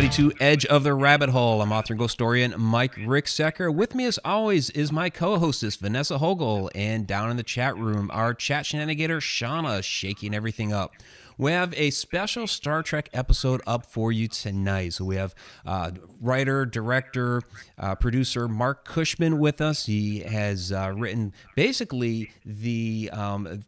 everybody, to Edge of the Rabbit Hole. I'm author and ghost historian Mike Ricksecker. With me, as always, is my co hostess, Vanessa Hogel. And down in the chat room, our chat shenanigator, Shauna, shaking everything up. We have a special Star Trek episode up for you tonight. So we have uh, writer, director, uh, producer Marc Cushman with us. He has uh, written basically the um,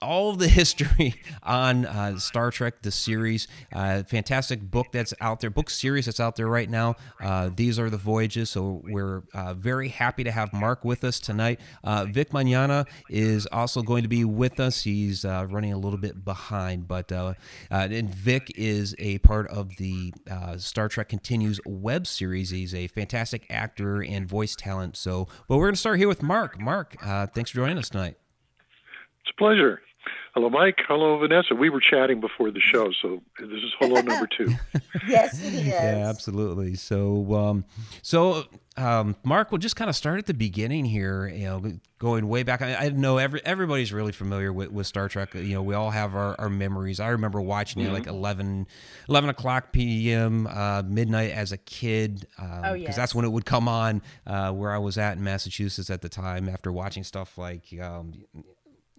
all the history on uh, Star Trek, the series. Uh, fantastic book that's out there, book series that's out there right now. Uh, These are the voyages. So we're uh, very happy to have Marc with us tonight. Uh, Vic Mignogna is also going to be with us. He's uh, running a little bit behind, but and Vic is a part of the Star Trek Continues web series. He's a fantastic actor and voice talent. So, but we're going to start here with Mark. Marc, thanks for joining us tonight. It's a pleasure. Hello, Mike. Hello, Vanessa. We were chatting before the show, so this is hello number two. yes, it is. Yeah, absolutely. So, um, so um, Marc, we'll just kind of start at the beginning here. You know, going way back. I, I know every everybody's really familiar with, with Star Trek. You know, we all have our, our memories. I remember watching mm-hmm. it like 11, 11 o'clock p.m. Uh, midnight as a kid. Um, oh, Because that's when it would come on uh, where I was at in Massachusetts at the time. After watching stuff like um,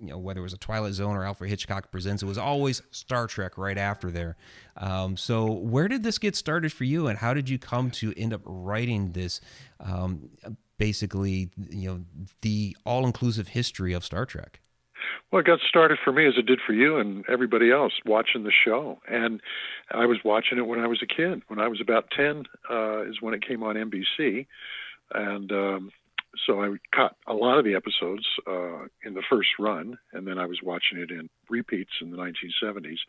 you know whether it was a Twilight Zone or Alfred Hitchcock Presents, it was always Star Trek right after there. Um, so where did this get started for you, and how did you come to end up writing this? Um, basically, you know, the all-inclusive history of Star Trek. Well, it got started for me as it did for you and everybody else watching the show. And I was watching it when I was a kid. When I was about 10 uh, is when it came on NBC. And um, so I caught a lot of the episodes uh, in the first run, and then I was watching it in repeats in the 1970s.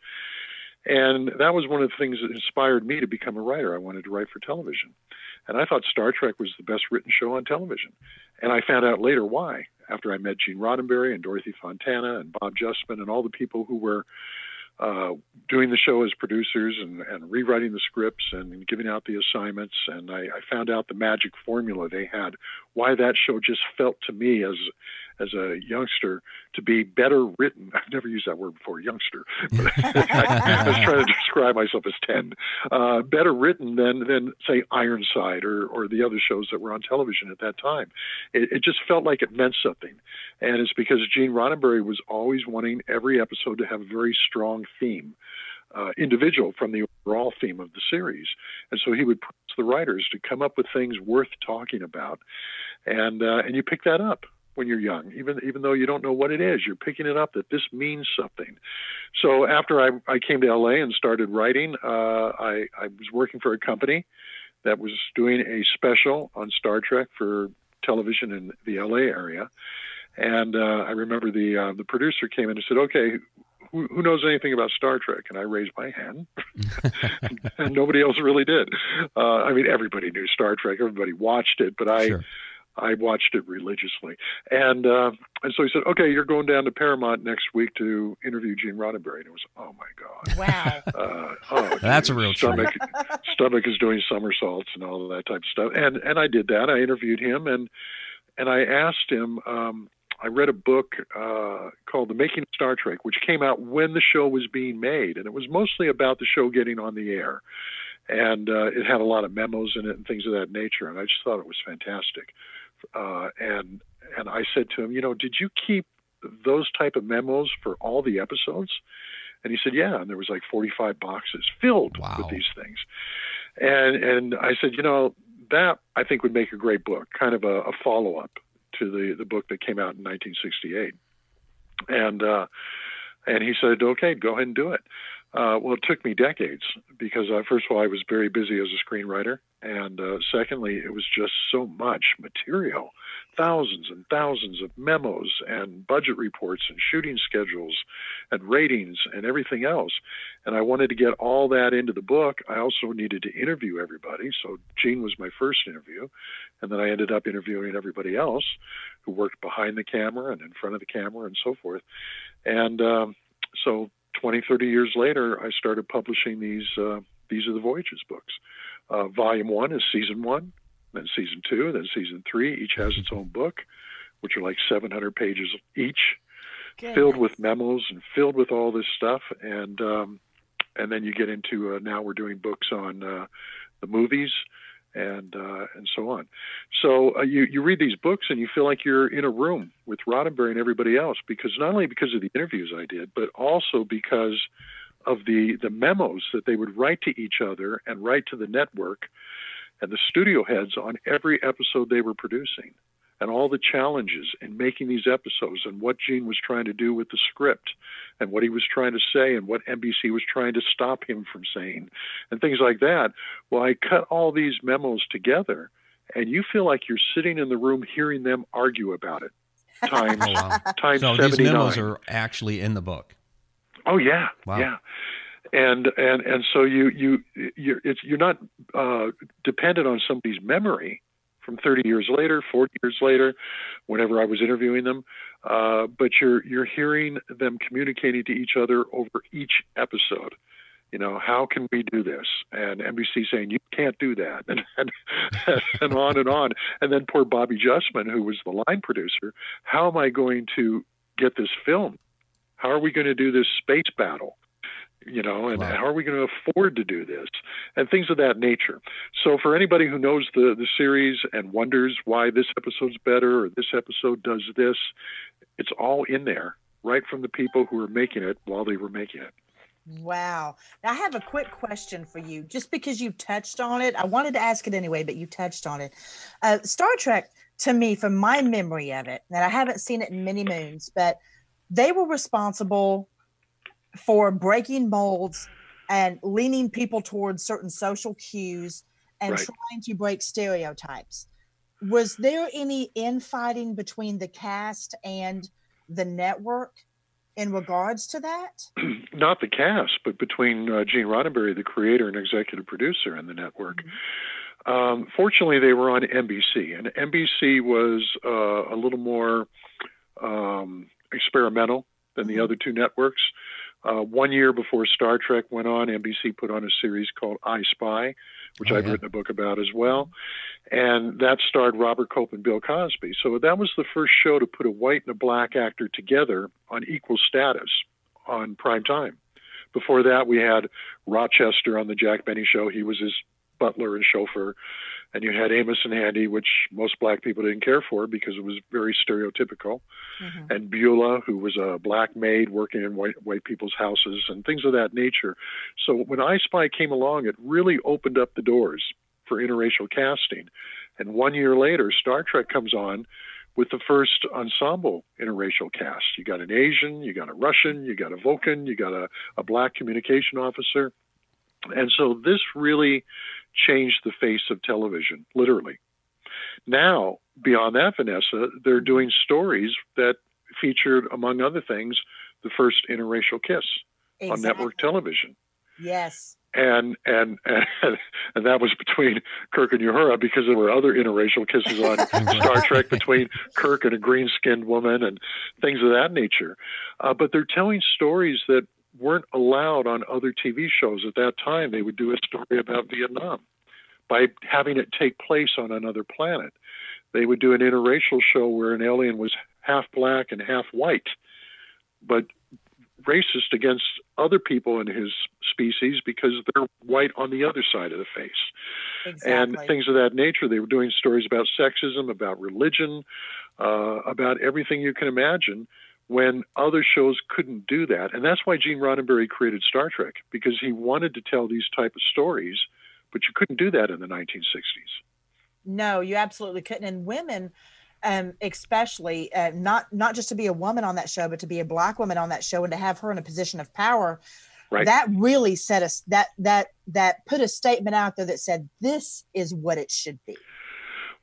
And that was one of the things that inspired me to become a writer. I wanted to write for television. And I thought Star Trek was the best written show on television. And I found out later why, after I met Gene Roddenberry and Dorothy Fontana and Bob Justman and all the people who were uh, doing the show as producers and, and rewriting the scripts and giving out the assignments. And I, I found out the magic formula they had, why that show just felt to me as as a youngster to be better written. I've never used that word before, youngster. But I, I was trying to describe myself as ten. Uh, better written than than say Ironside or or the other shows that were on television at that time. It, it just felt like it meant something, and it's because Gene Roddenberry was always wanting every episode to have a very strong theme. Uh, individual from the overall theme of the series. And so he would push the writers to come up with things worth talking about. And, uh, and you pick that up when you're young, even, even though you don't know what it is, you're picking it up that this means something. So after I, I came to LA and started writing, uh, I, I was working for a company that was doing a special on Star Trek for television in the LA area. And uh, I remember the uh, the producer came in and said, "Okay, who, who knows anything about Star Trek? And I raised my hand, and nobody else really did. Uh, I mean, everybody knew Star Trek, everybody watched it, but I. Sure. I watched it religiously, and uh, and so he said, "Okay, you're going down to Paramount next week to interview Gene Roddenberry." And it was, "Oh my god, wow, uh, oh, that's a real stomach. stomach is doing somersaults and all of that type of stuff." And and I did that. I interviewed him, and and I asked him, um, I read a book uh, called The Making of Star Trek, which came out when the show was being made, and it was mostly about the show getting on the air. And uh, it had a lot of memos in it and things of that nature, and I just thought it was fantastic. Uh, and and I said to him, you know, did you keep those type of memos for all the episodes? And he said, yeah. And there was like 45 boxes filled wow. with these things. And and I said, you know, that I think would make a great book, kind of a, a follow up to the the book that came out in 1968. And uh, and he said, okay, go ahead and do it. Uh, well, it took me decades because, uh, first of all, I was very busy as a screenwriter. And uh, secondly, it was just so much material thousands and thousands of memos and budget reports and shooting schedules and ratings and everything else. And I wanted to get all that into the book. I also needed to interview everybody. So Gene was my first interview. And then I ended up interviewing everybody else who worked behind the camera and in front of the camera and so forth. And um, so 20, 30 years later, I started publishing these uh, These Are the Voyages books. Uh, volume one is season one, then season two, then season three. Each has its own book, which are like 700 pages each, filled with memos and filled with all this stuff. And um, and then you get into uh, now we're doing books on uh, the movies and uh, and so on. So uh, you you read these books and you feel like you're in a room with Roddenberry and everybody else because not only because of the interviews I did, but also because of the the memos that they would write to each other and write to the network and the studio heads on every episode they were producing and all the challenges in making these episodes and what Gene was trying to do with the script and what he was trying to say and what NBC was trying to stop him from saying and things like that. Well, I cut all these memos together and you feel like you're sitting in the room hearing them argue about it. Times oh, wow. times so 79. these memos are actually in the book. Oh yeah. Wow. Yeah and and and so you you you're it's you're not uh, dependent on somebody's memory from 30 years later, 40 years later, whenever I was interviewing them. Uh, but you're you're hearing them communicating to each other over each episode. You know, how can we do this? And NBC saying you can't do that, and and, and on and on. And then poor Bobby Justman, who was the line producer, how am I going to get this film? How are we going to do this space battle? You know, and wow. how are we going to afford to do this, and things of that nature. So, for anybody who knows the the series and wonders why this episode's better or this episode does this, it's all in there, right from the people who were making it while they were making it. Wow. Now, I have a quick question for you. Just because you touched on it, I wanted to ask it anyway, but you touched on it. Uh, Star Trek, to me, from my memory of it, and I haven't seen it in many moons, but they were responsible for breaking molds and leaning people towards certain social cues and right. trying to break stereotypes. Was there any infighting between the cast and the network in regards to that? Not the cast, but between uh, Gene Roddenberry, the creator and executive producer, and the network. Mm-hmm. Um, fortunately, they were on NBC, and NBC was uh, a little more um, experimental than the mm-hmm. other two networks. Uh, one year before Star Trek went on, NBC put on a series called I Spy, which oh, I've yeah. written a book about as well. And that starred Robert Culp and Bill Cosby. So that was the first show to put a white and a black actor together on equal status on prime time. Before that, we had Rochester on the Jack Benny show. He was his butler and chauffeur and you had Amos and Andy, which most black people didn't care for because it was very stereotypical, mm-hmm. and Beulah, who was a black maid working in white white people's houses and things of that nature. So when I Spy came along, it really opened up the doors for interracial casting. And one year later, Star Trek comes on with the first ensemble interracial cast. You got an Asian, you got a Russian, you got a Vulcan, you got a, a black communication officer. And so this really changed the face of television, literally. Now, beyond that, Vanessa, they're doing stories that featured, among other things, the first interracial kiss exactly. on network television. Yes. And, and and and that was between Kirk and Uhura because there were other interracial kisses on Star Trek between Kirk and a green-skinned woman and things of that nature. Uh, but they're telling stories that weren't allowed on other TV shows at that time. They would do a story about Vietnam by having it take place on another planet. They would do an interracial show where an alien was half black and half white, but racist against other people in his species because they're white on the other side of the face. Exactly. And things of that nature. They were doing stories about sexism, about religion, uh, about everything you can imagine when other shows couldn't do that. And that's why Gene Roddenberry created Star Trek, because he wanted to tell these type of stories, but you couldn't do that in the 1960s. No, you absolutely couldn't. And women, um, especially uh, not not just to be a woman on that show, but to be a black woman on that show and to have her in a position of power, right. that really set us that that that put a statement out there that said this is what it should be.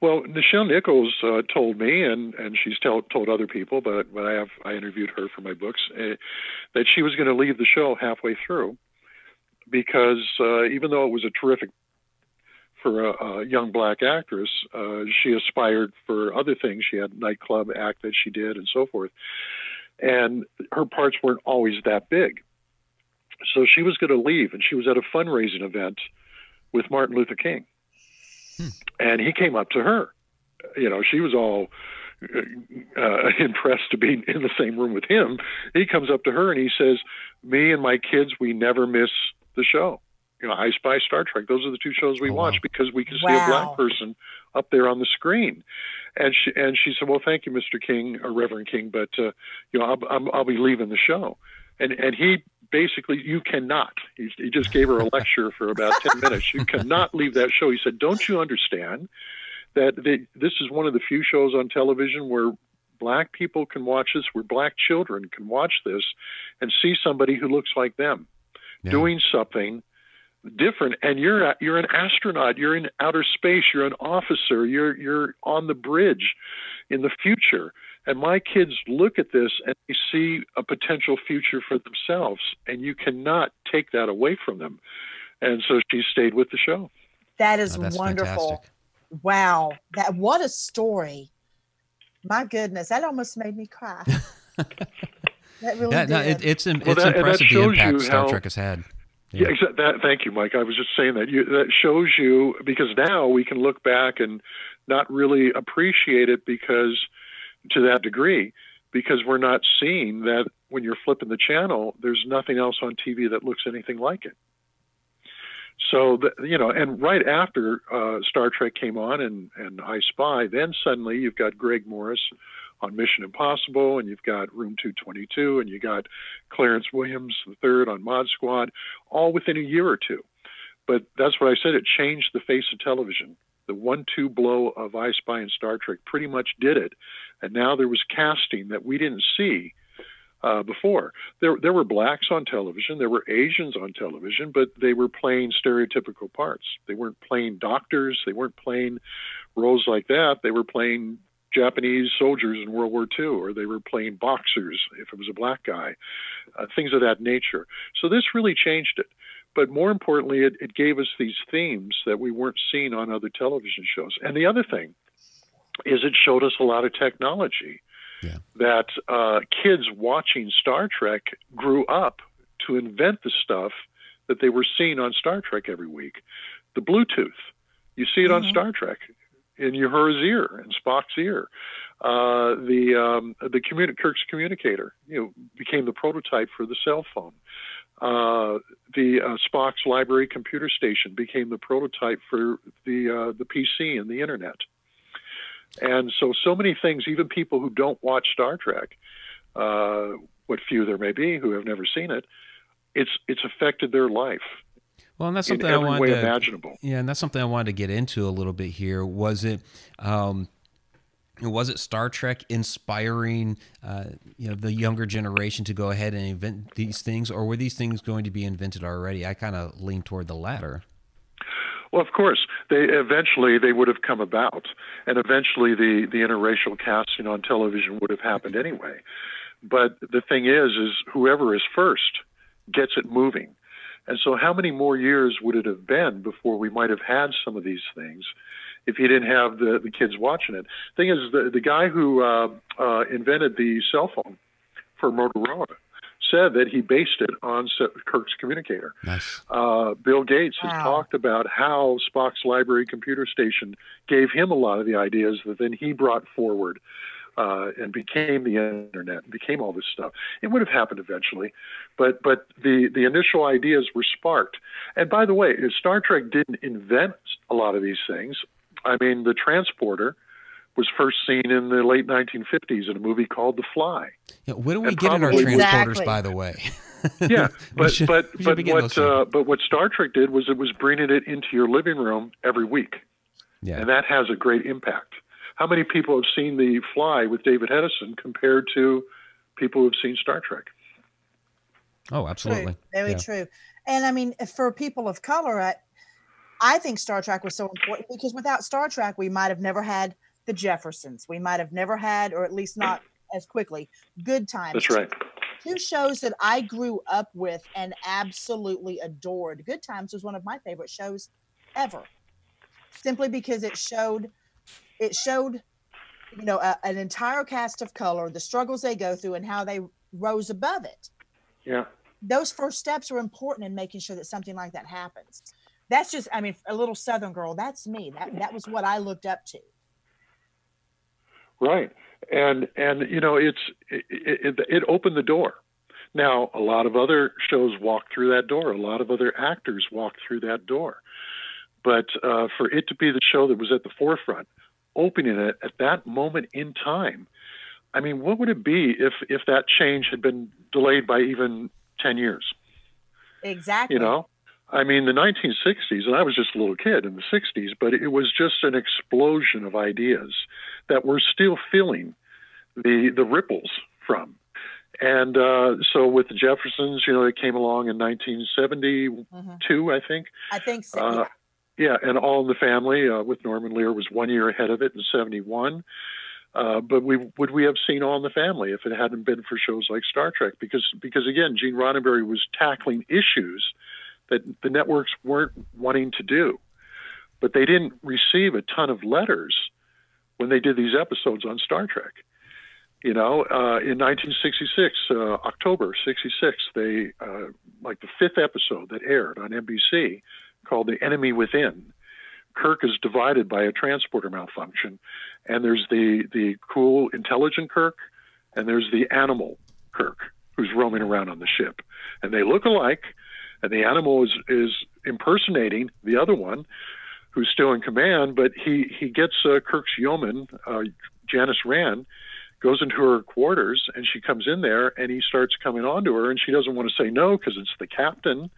Well, Nichelle Nichols uh, told me, and, and she's tell, told other people, but, but I have I interviewed her for my books, uh, that she was going to leave the show halfway through because uh, even though it was a terrific for a, a young black actress, uh, she aspired for other things. She had nightclub act that she did and so forth, and her parts weren't always that big. So she was going to leave, and she was at a fundraising event with Martin Luther King Hmm. And he came up to her. You know, she was all uh, impressed to be in the same room with him. He comes up to her and he says, "Me and my kids, we never miss the show. You know, I Spy, Star Trek. Those are the two shows we Oh, watch wow. because we can see a black person up there on the screen. And she and she said, "Well, thank you, Mr. King or Reverend King, but uh, you know, I'll, I'll, I'll be leaving the show." And and he basically, you cannot. He, he just gave her a lecture for about ten minutes. You cannot leave that show. He said, "Don't you understand that they, this is one of the few shows on television where black people can watch this, where black children can watch this, and see somebody who looks like them Yeah. doing something." different and you're you're an astronaut you're in outer space you're an officer you're you're on the bridge in the future and my kids look at this and they see a potential future for themselves and you cannot take that away from them and so she stayed with the show That is Oh, wonderful. fantastic. Wow. That what a story. My goodness, that almost made me cry. that really Yeah, did. no, it, it's im- Well, that- impressive the impact Star how- Trek has had. Yeah, exa- that, thank you, Mike. I was just saying that. You, that shows you because now we can look back and not really appreciate it because to that degree, because we're not seeing that when you're flipping the channel, there's nothing else on TV that looks anything like it. So the, you know, and right after uh, Star Trek came on and and I Spy, then suddenly you've got Greg Morris on Mission Impossible, and you've got Room 222, and you got Clarence Williams III on Mod Squad, all within a year or two. But that's what I said. It changed the face of television. The one-two blow of I Spy and Star Trek pretty much did it, and now there was casting that we didn't see uh, before. There, there were blacks on television, there were Asians on television, but they were playing stereotypical parts. They weren't playing doctors, they weren't playing roles like that. They were playing Japanese soldiers in World War II, or they were playing boxers if it was a black guy, uh, things of that nature. So this really changed it. But more importantly, it, it gave us these themes that we weren't seeing on other television shows. And the other thing is it showed us a lot of technology Yeah. that uh, kids watching Star Trek grew up to invent the stuff that they were seeing on Star Trek every week. The Bluetooth, you see it on Mhm. Star Trek in Uhura's ear and Spock's ear. Uh, the um, the communi- Kirk's communicator, you know, became the prototype for the cell phone. Uh, the uh, Spock's library computer station became the prototype for the uh, the PC and the internet. And so, so many things, even people who don't watch Star Trek, uh, what few there may be who have never seen it, it's it's affected their life Well, and that's in something I wanted way to imaginable. Yeah, and that's something I wanted to get into a little bit here. Was it, um, was it Star Trek inspiring, uh, you know, the younger generation to go ahead and invent these things, or were these things going to be invented already? I kind of lean toward the latter. Well, of course, they eventually they would have come about, and eventually the the interracial casting on television would have happened anyway. But the thing is, is whoever is first gets it moving. And so, how many more years would it have been before we might have had some of these things if you didn't have the, the kids watching it? Thing is, the, the guy who uh, uh, invented the cell phone for Motorola said that he based it on Kirk's communicator. Nice. Uh, Bill Gates has talked about how Spock's library computer station gave him a lot of the ideas that then he brought forward uh, and became the internet, and became all this stuff. It would have happened eventually, but but the the initial ideas were sparked. And by the way, Star Trek didn't invent a lot of these things. I mean, the transporter was first seen in the late 1950s in a movie called The Fly. Yeah, when do we And get in our transporters? Exactly. By the way. Yeah, but should- but but be getting those what uh, but what Star Trek did was it was bringing it into your living room every week, yeah. and that has a great impact. How many people have seen The Fly with David Hedison compared to people who've seen Star Trek? Oh, absolutely. True. Very Yeah. true. And I mean, for people of color, I, I think Star Trek was so important because without Star Trek, we might have never had the Jeffersons. We might have never had, or at least not as quickly, Good Times. That's right. Two shows that I grew up with and absolutely adored. Good Times was one of my favorite shows ever, simply because it showed, it showed, you know, a, an entire cast of color, the struggles they go through, and how they rose above it Yeah. those first steps are important in making sure that something like that happens. That's just, I mean, a little Southern girl. That's me. That that was what I looked up to. Right, and and you know it's it, it, it opened the door. Now, a lot of other shows walk through that door. A lot of other actors walk through that door. But uh, for it to be the show that was at the forefront, opening it at that moment in time, I mean, what would it be if if that change had been delayed by even ten years? Exactly. You know, I mean, the 1960s, and I was just a little kid in the 60s, but it was just an explosion of ideas that we're still feeling the the ripples from. And uh, so with the Jeffersons, you know, it came along in 1972, mm-hmm. I think. I think so. Uh, yeah. and All in the Family uh, with Norman Lear was one year ahead of it in 71. Uh, but we would we have seen All in the Family if it hadn't been for shows like Star Trek? Because because again, Gene Roddenberry was tackling issues that the networks weren't wanting to do, but they didn't receive a ton of letters when they did these episodes on Star Trek. You know, uh, in 1966, uh, October 66, they uh, like the fifth episode that aired on NBC called "The Enemy Within." Kirk is divided by a transporter malfunction, and there's the the cool, intelligent Kirk, and there's the animal Kirk who's roaming around on the ship, and they look alike, and the animal is is impersonating the other one, who's still in command, but he he gets uh, Kirk's yeoman, uh, Janice Rand, goes into her quarters, and she comes in there, and he starts coming on to her, and she doesn't want to say no because it's the captain,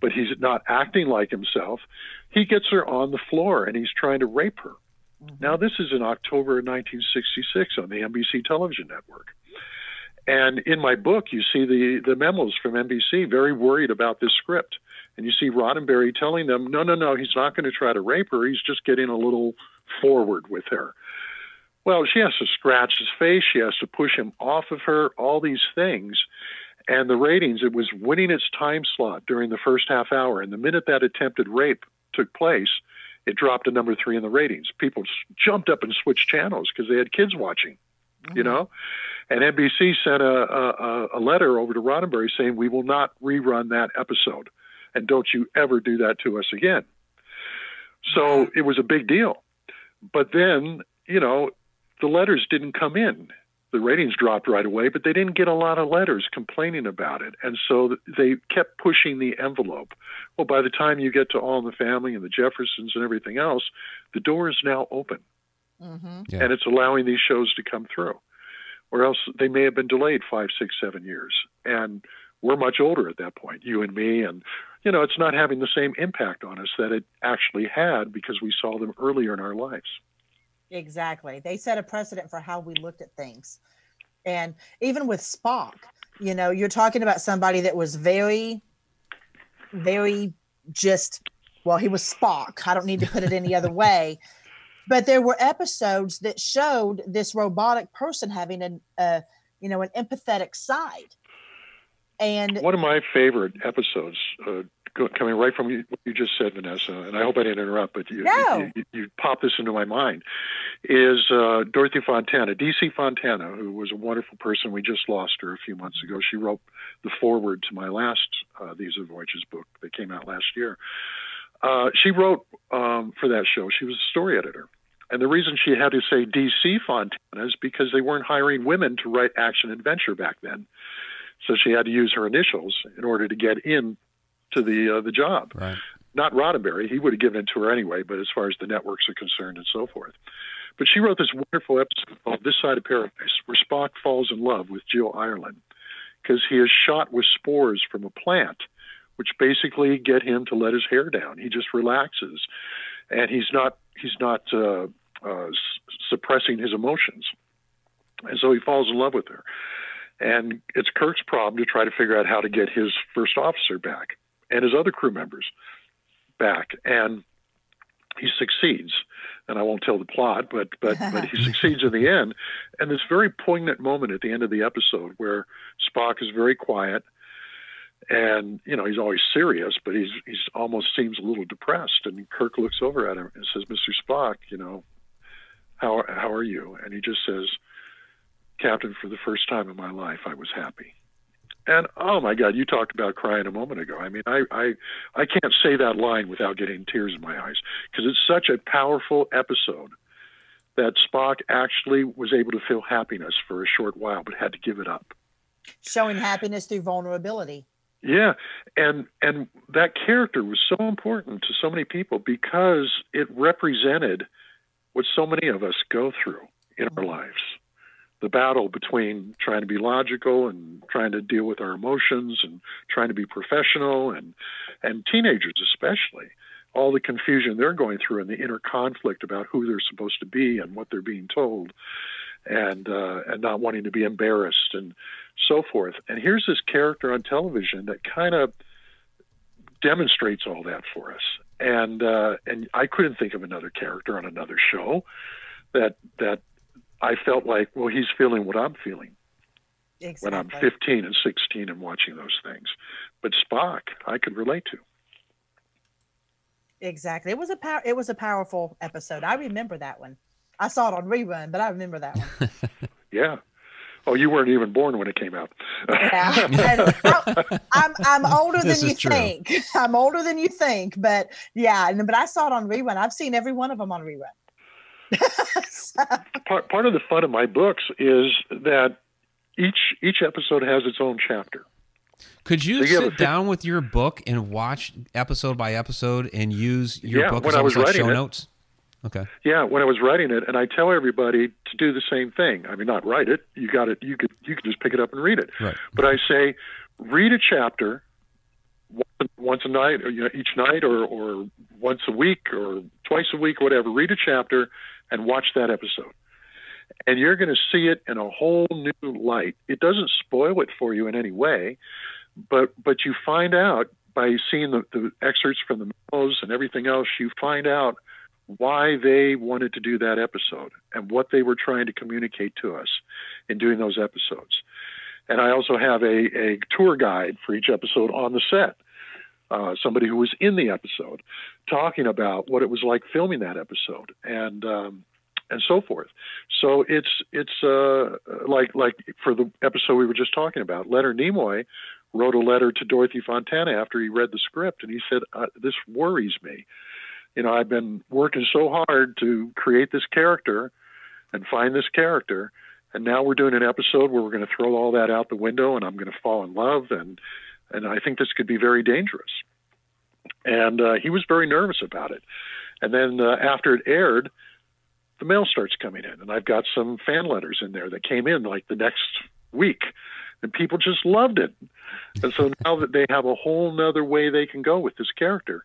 but he's not acting like himself. He gets her on the floor, and he's trying to rape her. Mm-hmm. Now, this is in October 1966 on the NBC television network. And in my book, you see the, the memos from NBC very worried about this script. And you see Roddenberry telling them, no, no, no, he's not going to try to rape her. He's just getting a little forward with her. Well, she has to scratch his face. She has to push him off of her, all these things. And the ratings, it was winning its time slot during the first half hour. And the minute that attempted rape took place, it dropped to number three in the ratings. People jumped up and switched channels because they had kids watching, mm-hmm. you know? And NBC sent a, a, a letter over to Roddenberry saying, We will not rerun that episode. And don't you ever do that to us again. So it was a big deal. But then, you know, the letters didn't come in. The ratings dropped right away, but they didn't get a lot of letters complaining about it. And so they kept pushing the envelope. Well, by the time you get to All in the Family and the Jeffersons and everything else, the door is now open. Mm-hmm. Yeah. And it's allowing these shows to come through or else they may have been delayed five, six, seven years. And we're much older at that point, you and me, and you know, it's not having the same impact on us that it actually had because we saw them earlier in our lives. Exactly. They set a precedent for how we looked at things. And even with Spock, you know, you're talking about somebody that was very, very just, well, he was Spock. I don't need to put it any other way but there were episodes that showed this robotic person having an uh, you know an empathetic side. And one of my favorite episodes uh, coming right from what you just said vanessa and i hope i didn't interrupt but you, no. you, you, you popped this into my mind is uh, dorothy fontana dc fontana who was a wonderful person. We just lost her a few months ago. She wrote the foreword to my last uh, these are voyages book that came out last year. Uh, she wrote um, for that show. She was a story editor and the reason she had to say DC Fontana is because they weren't hiring women to write action adventure back then. So she had to use her initials in order to get in to the uh, the job. Right. Not Roddenberry; he would have given it to her anyway. But as far as the networks are concerned, and so forth. But she wrote this wonderful episode called "This Side of Paradise," where Spock falls in love with Jill Ireland because he is shot with spores from a plant, which basically get him to let his hair down. He just relaxes, and he's not he's not uh, uh, suppressing his emotions, and so he falls in love with her. And it's Kirk's problem to try to figure out how to get his first officer back and his other crew members back, and he succeeds. And I won't tell the plot, but but but he succeeds in the end. And this very poignant moment at the end of the episode where Spock is very quiet and you know he's always serious, but he's he's almost seems a little depressed. And Kirk looks over at him and says, "Mr. Spock, you know, how how are you?" And he just says, "Captain, for the first time in my life, I was happy." And oh my God, you talked about crying a moment ago. I mean, I I I can't say that line without getting tears in my eyes because it's such a powerful episode that Spock actually was able to feel happiness for a short while, but had to give it up. showing happiness through vulnerability. Yeah, and and that character was so important to so many people because it represented what so many of us go through in our lives. The battle between trying to be logical and trying to deal with our emotions and trying to be professional and and teenagers especially all the confusion they're going through and the inner conflict about who they're supposed to be and what they're being told and uh, and not wanting to be embarrassed and so forth. And here's this character on television that kind of demonstrates all that for us. And uh, and I couldn't think of another character on another show that that I felt like, well, he's feeling what I'm feeling Exactly. when I'm 15 and 16 and watching those things. But Spock, I could relate to. Exactly. It was a power. It was a powerful episode. I remember that one. I saw it on rerun, but I remember that one. Yeah. Oh, you weren't even born when it came out. Yeah. I, I'm I'm older than you is true. think. I'm older than you think, but yeah. and- But I saw it on rerun. I've seen every one of them on rerun. So- part part of the fun of my books is that each each episode has its own chapter. Could you So you have a sit down with your book and watch episode by episode and use your Yeah, book when as I was almost like writing show it. notes? Okay. Yeah, when I was writing it, and I tell everybody to do the same thing. I mean, not write it. You got it. You could you could just pick it up and read it. Right. But I say, read a chapter once, once a night, or you know, each night, or or once a week, or twice a week, whatever. Read a chapter and watch that episode, and you're going to see it in a whole new light. It doesn't spoil it for you in any way, but but you find out by seeing the, the excerpts from the memos and everything else. You find out why they wanted to do that episode and what they were trying to communicate to us in doing those episodes. And I also have a, a tour guide for each episode on the set, uh, somebody who was in the episode, talking about what it was like filming that episode and um, and so forth. So it's it's uh, like like for the episode we were just talking about, Leonard Nimoy wrote a letter to Dorothy Fontana after he read the script, and he said, uh, "This worries me." You know, I've been working so hard to create this character and find this character. And now we're doing an episode where we're going to throw all that out the window and I'm going to fall in love. And, and I think this could be very dangerous. And uh, he was very nervous about it. And then uh, after it aired, the mail starts coming in. And I've got some fan letters in there that came in like the next week. And people just loved it. And so now that they have a whole nother way they can go with this character.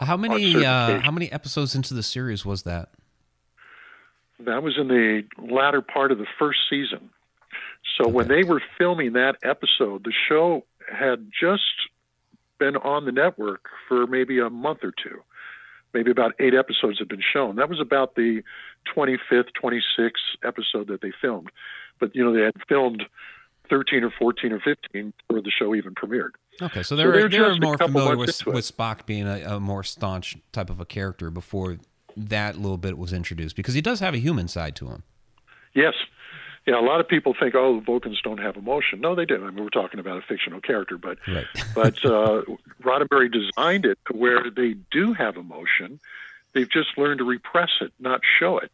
How many uh, how many episodes into the series was that? That was in the latter part of the first season. So when they were filming that episode, the show had just been on the network for maybe a month or two. Maybe about eight episodes had been shown. That was about the 25th, 26th episode that they filmed. But, you know, they had filmed 13 or 14 or 15 before the show even premiered. Okay, so So they're they're they're more familiar with with Spock being a, a more staunch type of a character before that little bit was introduced because he does have a human side to him. Yes. Yeah, a lot of people think, oh, Vulcans don't have emotion. No, they do. I mean, we're talking about a fictional character, but Right. but uh, Roddenberry designed it to where they do have emotion. They've just learned to repress it, not show it.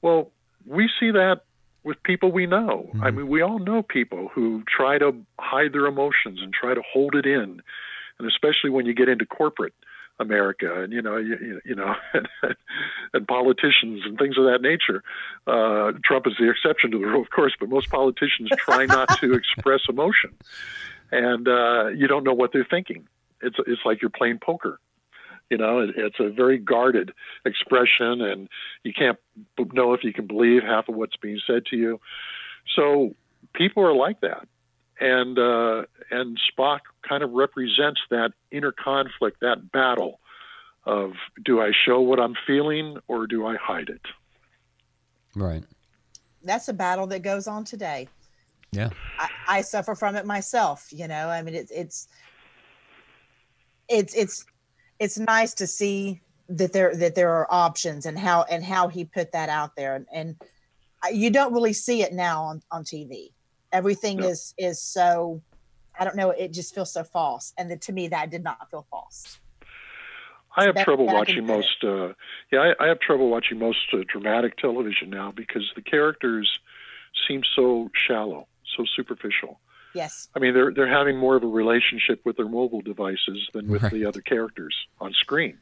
Well, we see that with people we know. I Mhm. mean, we all know people who try to hide their emotions and try to hold it in, and especially when you get into corporate America and you know you, you- you know and, and politicians and things of that nature. Uh, Trump is the exception to the rule, of course, but most politicians try not to express emotion, and uh, you don't know what they're thinking. It's it's like you're playing poker. You know, it, it's a very guarded expression, and you can't b- know if you can believe half of what's being said to you. So people are like that, and uh, and Spock kind of represents that inner conflict, that battle of do I show what I'm feeling or do I hide it? Right. That's a battle that goes on today. Yeah. I, I suffer from it myself. You know, I mean, it's it's it's it's it's nice to see that there that there are options and how and how he put that out there and, and you don't really see it now on on TV. Everything No. is is so I don't know. It just feels so false, and then to me that did not feel false. I have Back- trouble back watching most. Uh, yeah, I, I have trouble watching most uh, dramatic television now because the characters seem so shallow, so superficial. Yes. I mean, they're they're having more of a relationship with their mobile devices than with Right. the other characters on screen.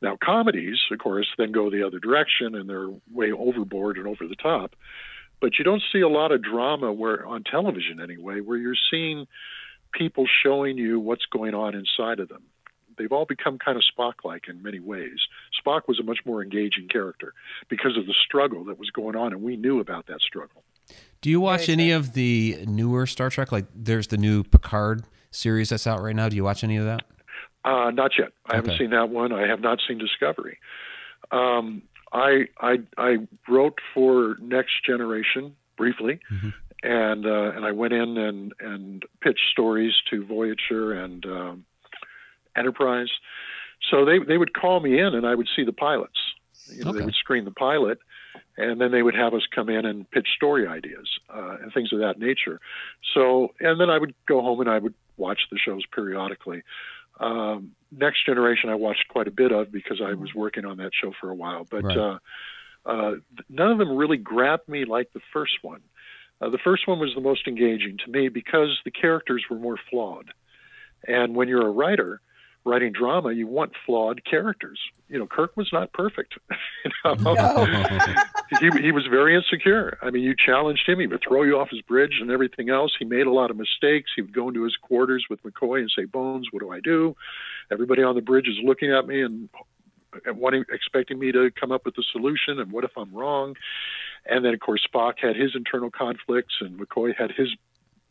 Now, comedies, of course, then go the other direction and they're way overboard and over the top. But you don't see a lot of drama where on television anyway, where you're seeing people showing you what's going on inside of them. They've all become kind of Spock-like in many ways. Spock was a much more engaging character because of the struggle that was going on, and we knew about that struggle. Do you watch Very any of the newer Star Trek? Like, there's the new Picard series that's out right now. Do you watch any of that? Uh, not yet. I haven't seen that one. I have not seen Discovery. Um, I, I I wrote for Next Generation briefly, Mhm. and uh, and I went in and and pitched stories to Voyager and um, Enterprise. So they they would call me in, and I would see the pilots. You know, Okay. They would screen the pilot, and then they would have us come in and pitch story ideas uh, and things of that nature. So, and then I would go home and I would watch the shows periodically. Um, Next Generation, I watched quite a bit of because I was working on that show for a while, but Right. uh, uh, none of them really grabbed me like the first one. Uh, the first one was the most engaging to me because the characters were more flawed. And when you're a writer writing drama, you want flawed characters. You know, Kirk was not perfect. you know? No. he, he was very insecure. I mean, you challenged him, he would throw you off his bridge and everything else. He made a lot of mistakes. He would go into his quarters with McCoy and say, Bones, what do I do? Everybody on the bridge is looking at me and and wanting, expecting me to come up with a solution. And what if I'm wrong? And then, of course, Spock had his internal conflicts, and McCoy had his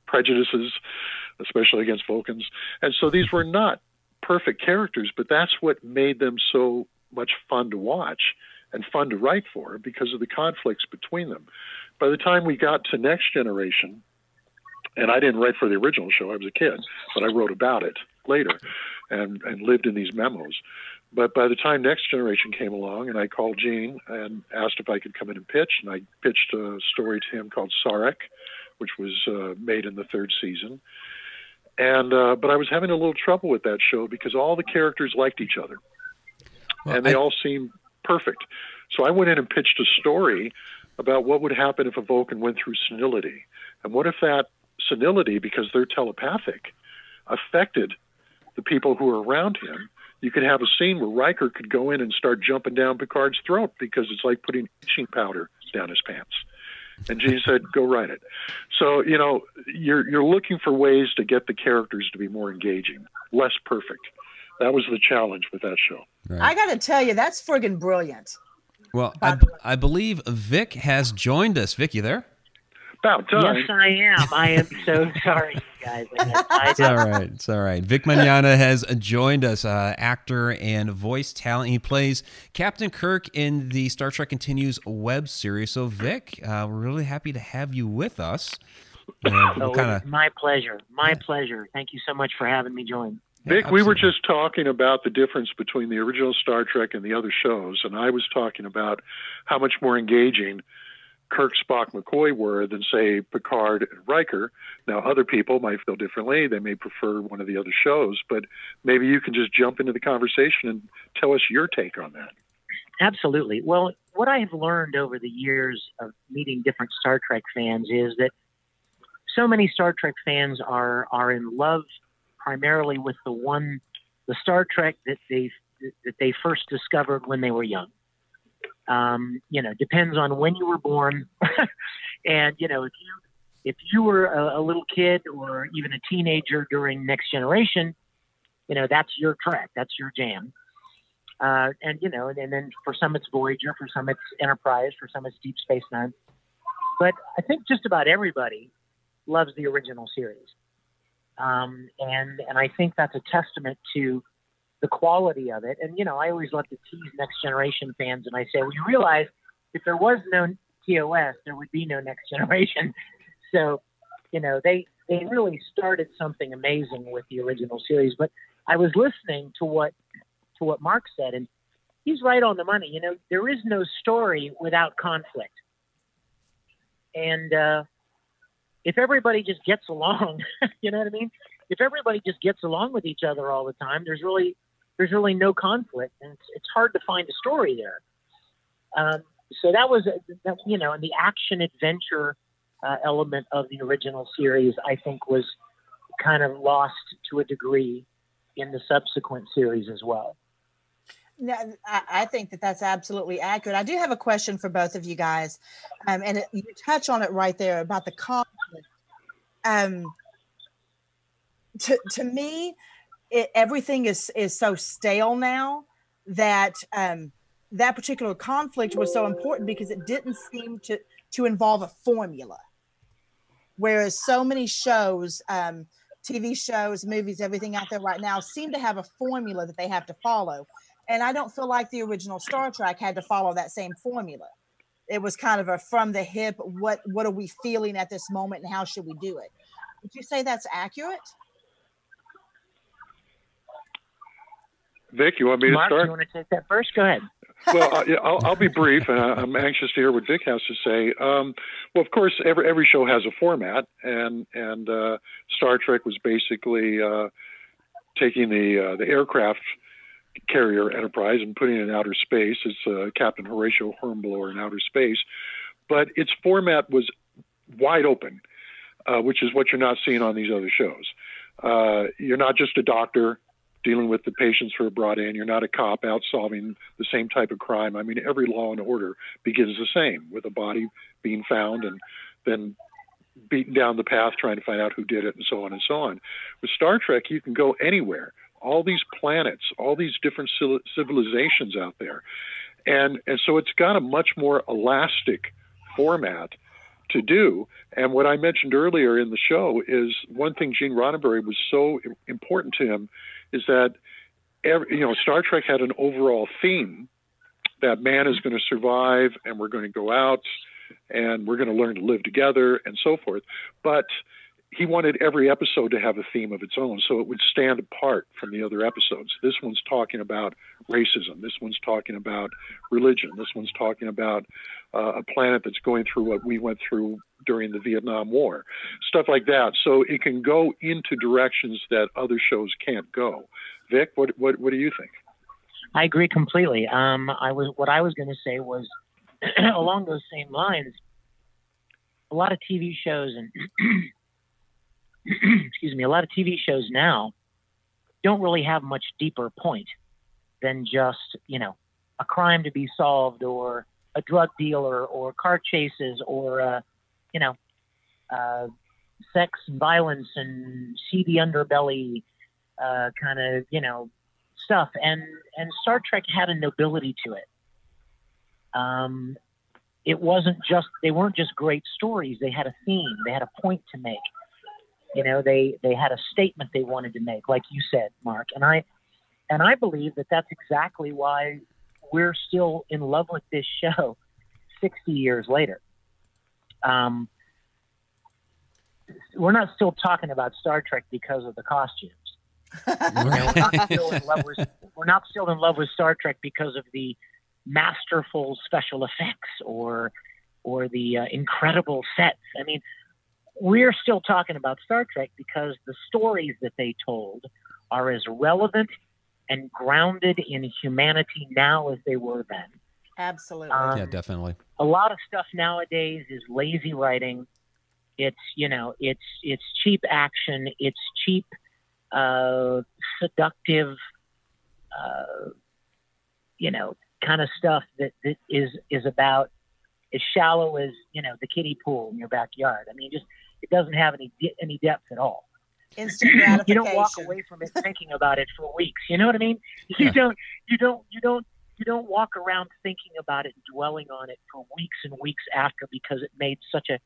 prejudices, especially against Vulcans. And so these were not perfect characters, but that's what made them so much fun to watch and fun to write for because of the conflicts between them. By the time we got to Next Generation, and I didn't write for the original show, I was a kid, but I wrote about it later and, and lived in these memos. But by the time Next Generation came along, and I called Gene and asked if I could come in and pitch, and I pitched a story to him called Sarek, which was uh, made in the third season. And uh, but I was having a little trouble with that show because all the characters liked each other, Well, and they I- all seemed perfect. So I went in and pitched a story about what would happen if a Vulcan went through senility, and what if that senility, because they're telepathic, affected the people who are around him. You could have a scene where Riker could go in and start jumping down Picard's throat because it's like putting itching powder down his pants. And Gene said, "Go write it." So you know, you're you're looking for ways to get the characters to be more engaging, less perfect. That was the challenge with that show. Right. I got to tell you, that's friggin' brilliant. Well, By I, the way. I believe Vic has joined us. Vic, you there? About time. Yes, I am. I am so sorry, you guys. I It's tied all up. right. It's all right. Vic Mignogna has joined us, uh, actor and voice talent. He plays Captain Kirk in the Star Trek Continues web series. So, Vic, uh, we're really happy to have you with us. And Oh, kinda... my pleasure. My Yeah. pleasure. Thank you so much for having me join. Vic, we were just talking about the difference between the original Star Trek and the other shows, and I was talking about how much more engaging Kirk, Spock, McCoy were than, say, Picard and Riker. Now, other people might feel differently. They may prefer one of the other shows, but maybe you can just jump into the conversation and tell us your take on that. Absolutely. Well, what I have learned over the years of meeting different Star Trek fans is that so many Star Trek fans are are in love primarily with the one the Star Trek that they that they first discovered when they were young. Um, you know, depends on when you were born, and you know if you if you were a, a little kid or even a teenager during Next Generation, you know that's your track, that's your jam. Uh, and you know, and, and then for some it's Voyager, for some it's Enterprise, for some it's Deep Space Nine. But I think just about everybody loves the original series, um, and and I think that's a testament to the quality of it. And you know, I always love to tease Next Generation fans, and I say, well, you realize if there was no TOS, there would be no Next Generation. So, you know, they they really started something amazing with the original series. But I was listening to what to what Marc said, and he's right on the money. You know, there is no story without conflict, and uh, if everybody just gets along, you know what I mean. If everybody just gets along with each other all the time, there's really there's really no conflict, and it's, it's hard to find a story there. Um, so that was, that, you know, and the action adventure uh, element of the original series, I think, was kind of lost to a degree in the subsequent series as well. No, I, think that that's absolutely accurate. I do have a question for both of you guys, um, and it, you touch on it right there about the conflict. Um, to to me, it, everything is is so stale now that um, that particular conflict was so important because it didn't seem to to involve a formula, whereas so many shows. Um, TV shows, movies, everything out there right now seem to have a formula that they have to follow. And I don't feel like the original Star Trek had to follow that same formula. It was kind of a from the hip, what what are we feeling at this moment and how should we do it? Would you say that's accurate? Vic, you want me to Marc, start? you want to take that first? Go ahead. well, I, I'll, I'll be brief, and I- I'm anxious to hear what Vic has to say. Um, well, of course, every every show has a format, and and uh, Star Trek was basically uh, taking the uh, the aircraft carrier Enterprise and putting it in outer space. It's uh, Captain Horatio Hornblower in outer space, but its format was wide open, uh, which is what you're not seeing on these other shows. Uh, you're not just a doctor dealing with the patients who are brought in. You're not a cop out solving the same type of crime. I mean, every law and order begins the same with a body being found and then beaten down the path trying to find out who did it and so on and so on. With Star Trek, you can go anywhere. All these planets, all these different civilizations out there. And, and so it's got a much more elastic format to do. And what I mentioned earlier in the show is one thing Gene Roddenberry was so important to him is that every, you know Star Trek had an overall theme that man is going to survive and we're going to go out and we're going to learn to live together and so forth. But he wanted every episode to have a theme of its own so it would stand apart from the other episodes. This one's talking about racism. This one's talking about religion. This one's talking about uh, a planet that's going through what we went through during the Vietnam War, stuff like that. So it can go into directions that other shows can't go. Vic, what what, what do you think? I agree completely. Um, I was what I was going to say was along those same lines. A lot of TV shows and excuse me, a lot of TV shows now don't really have much deeper point than just, you know, a crime to be solved or a drug dealer or car chases or, uh, you know, uh, sex and violence and seedy underbelly uh, kind of, you know, stuff. And, and Star Trek had a nobility to it. Um, it wasn't just, they weren't just great stories. They had a theme. They had a point to make you know, they they had a statement they wanted to make, like you said, Marc, and I and I believe that that's exactly why we're still in love with this show 60 years later. Um, we're not still talking about Star Trek because of the costumes. we're, not still in love with, we're not still in love with Star Trek because of the masterful special effects or or the uh, incredible sets. I mean, we're still talking about Star Trek because the stories that they told are as relevant and grounded in humanity now as they were then. Absolutely. Um, yeah, definitely. A lot of stuff nowadays is lazy writing. It's you know, it's it's cheap action. It's cheap, uh, seductive, uh, you know, kind of stuff that, that is is about as shallow as you know the kiddie pool in your backyard. I mean, just it doesn't have any de- any depth at all. Instant gratification. you don't walk away from it thinking about it for weeks. You know what I mean? You yeah. don't. You don't. You don't. You don't walk around thinking about it, and dwelling on it for weeks and weeks after because it made such a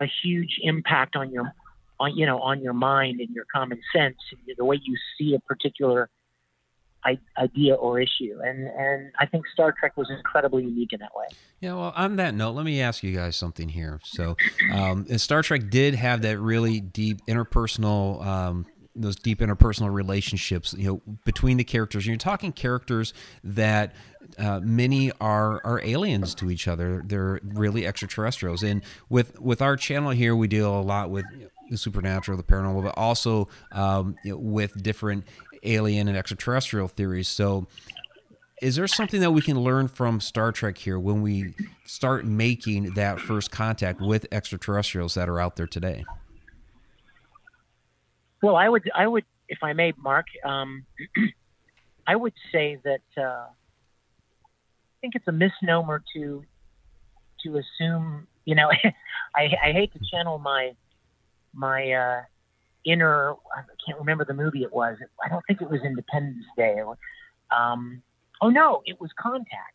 a huge impact on your on you know on your mind and your common sense and the way you see a particular idea or issue. And and I think Star Trek was incredibly unique in that way. Yeah. Well, on that note, let me ask you guys something here. So, um, Star Trek did have that really deep interpersonal. Um, those deep interpersonal relationships, you know, between the characters. And you're talking characters that uh, many are are aliens to each other. They're really extraterrestrials. And with with our channel here, we deal a lot with the supernatural, the paranormal, but also um, you know, with different alien and extraterrestrial theories. So, is there something that we can learn from Star Trek here when we start making that first contact with extraterrestrials that are out there today? Well, I would, I would, if I may, Marc, um, I would say that uh, I think it's a misnomer to to assume. You know, I, I hate to channel my my uh, inner. I can't remember the movie it was. I don't think it was Independence Day. Um, oh no, it was Contact.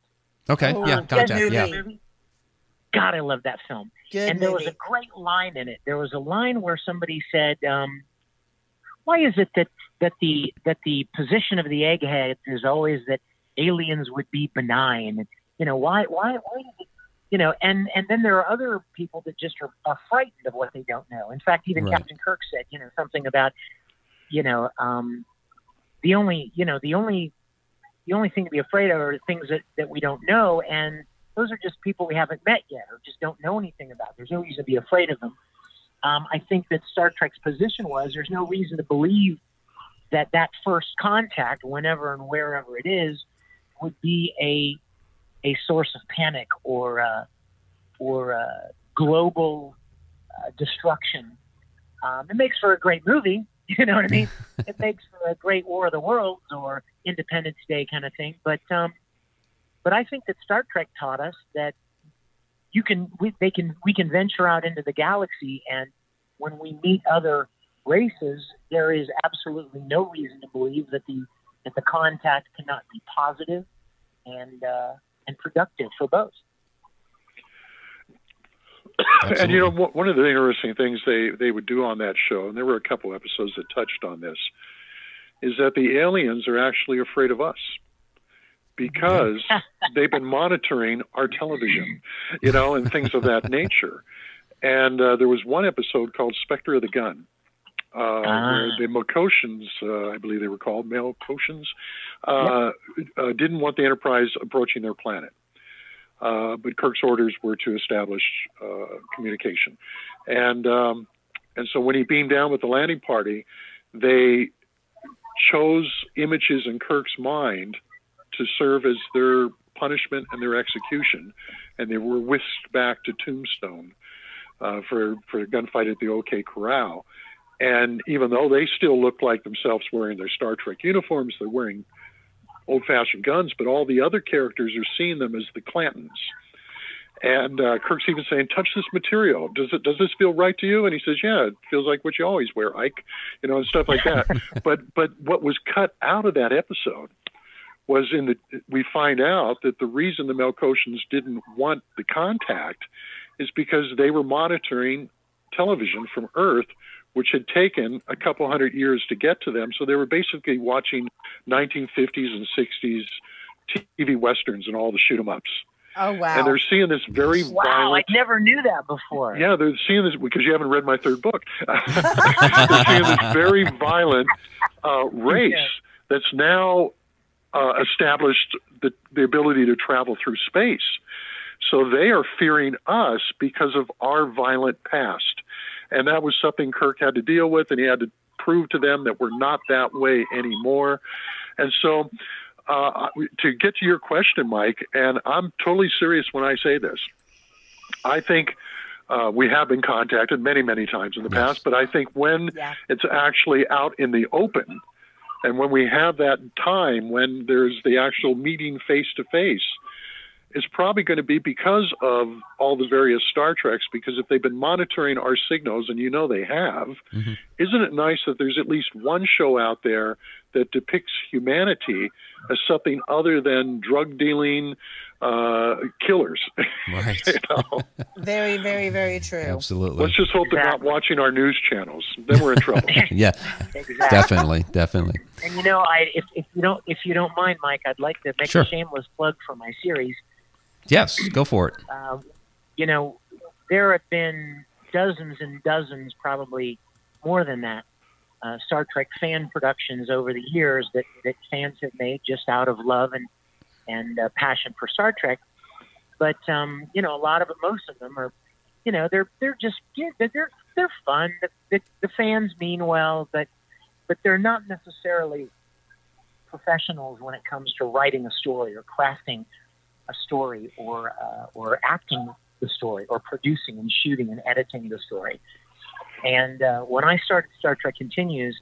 Okay, Oh, yeah, good contact, movie. yeah. God, I love that film. Good and there was a great line in it. There was a line where somebody said, um, "Why is it that that the that the position of the egghead is always that aliens would be benign? You know, why why why is it?" You know, and and then there are other people that just are, are frightened of what they don't know. In fact, even Right. Captain Kirk said, you know, something about, you know, um, the only you know the only the only thing to be afraid of are things that, that we don't know and those are just people we haven't met yet or just don't know anything about. There's no reason to be afraid of them. Um, I think that Star Trek's position was there's no reason to believe that that first contact, whenever and wherever it is, would be a a source of panic or uh, or uh, global uh, destruction. Um, it makes for a great movie. You know what I mean? it makes for a great War of the Worlds or Independence Day kind of thing. But um, but I think that Star Trek taught us that you can we, they can we can venture out into the galaxy and when we meet other races, there is absolutely no reason to believe that the that the contact cannot be positive and uh, and productive for both. And you know, one one of the interesting things they they would do on that show, and there were a couple episodes that touched on this, is that the aliens are actually afraid of us because they've been monitoring our television, you know, and things of that nature. And uh, there was one episode called Spectre of the Gun." Uh, where Ah. the Mokoshans, uh, I believe they were called Melkotians, uh, uh, didn't want the Enterprise approaching their planet. Uh, but Kirk's orders were to establish uh, communication, and um, and so when he beamed down with the landing party, they chose images in Kirk's mind to serve as their punishment and their execution, and they were whisked back to Tombstone uh, for for a gunfight at the OK Corral. And even though they still look like themselves wearing their Star Trek uniforms, they're wearing old fashioned guns, but all the other characters are seeing them as the Clantons. And uh, Kirk's even saying, "Touch this material. Does it? Does this feel right to you?" And he says, "Yeah, it feels like what you always wear, Ike." You know, and stuff like that. but but what was cut out of that episode was in the we find out that the reason the Melkotians didn't want the contact is because they were monitoring television from Earth, which had taken a couple hundred years to get to them. So they were basically watching 1950s and 60s TV westerns and all the shoot 'em ups. Oh wow. And they're seeing this very Wow, violent. I never knew that before. Yeah, they're seeing this because you haven't read my third book. they're seeing this very violent uh, race Yeah. that's now uh, established the, the ability to travel through space. So they are fearing us because of our violent past. And that was something Kirk had to deal with, and he had to prove to them that we're not that way anymore. And so, uh, to get to your question, Mike, and I'm totally serious when I say this, I think uh, we have been contacted many, many times in the past, but I think when yeah. it's actually out in the open, and when we have that time when there's the actual meeting face to face, it's probably going to be because of all the various Star Treks. Because if they've been monitoring our signals, and you know they have, Mhm. isn't it nice that there's at least one show out there that depicts humanity as something other than drug dealing uh, killers? Right. you know? Very, very, very true. Absolutely. Let's just hope they're not watching our news channels. Then we're in trouble. Yeah, Exactly. definitely, definitely. And you know, I if, if you don't if you don't mind, Mike, I'd like to make Sure. a shameless plug for my series. Yes, go for it. Um, you know, there have been dozens and dozens, probably more than that, uh, Star Trek fan productions over the years that, that fans have made just out of love and and uh, passion for Star Trek. But um, you know, a lot of it, most of them are, you know, they're they're just they're, they're fun. The, the, the fans mean well, but but they're not necessarily professionals when it comes to writing a story or crafting a story or uh, or acting the story or producing and shooting and editing the story. And uh, when I started Star Trek Continues,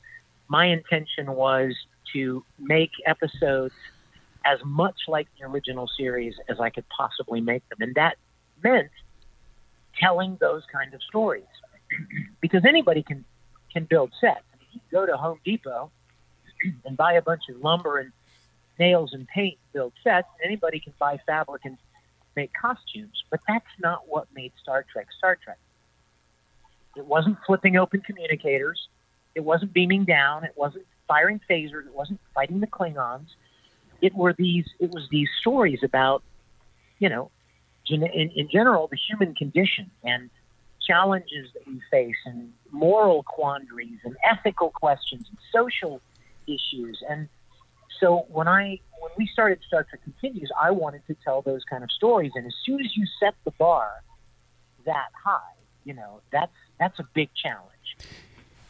my intention was to make episodes as much like the original series as I could possibly make them. And that meant telling those kind of stories because anybody can, can build sets. I mean, you go to Home Depot and buy a bunch of lumber and nails and paint and build sets. Anybody can buy fabric and make costumes, but that's not what made Star Trek Star Trek. It wasn't flipping open communicators. It wasn't beaming down. It wasn't firing phasers. It wasn't fighting the Klingons. It were these. It was these stories about, you know, in, in general, the human condition and challenges that we face, and moral quandaries, and ethical questions, and social issues. And so when I when we started Star Trek Continues, I wanted to tell those kind of stories. And as soon as you set the bar that high, you know, that's that's a big challenge.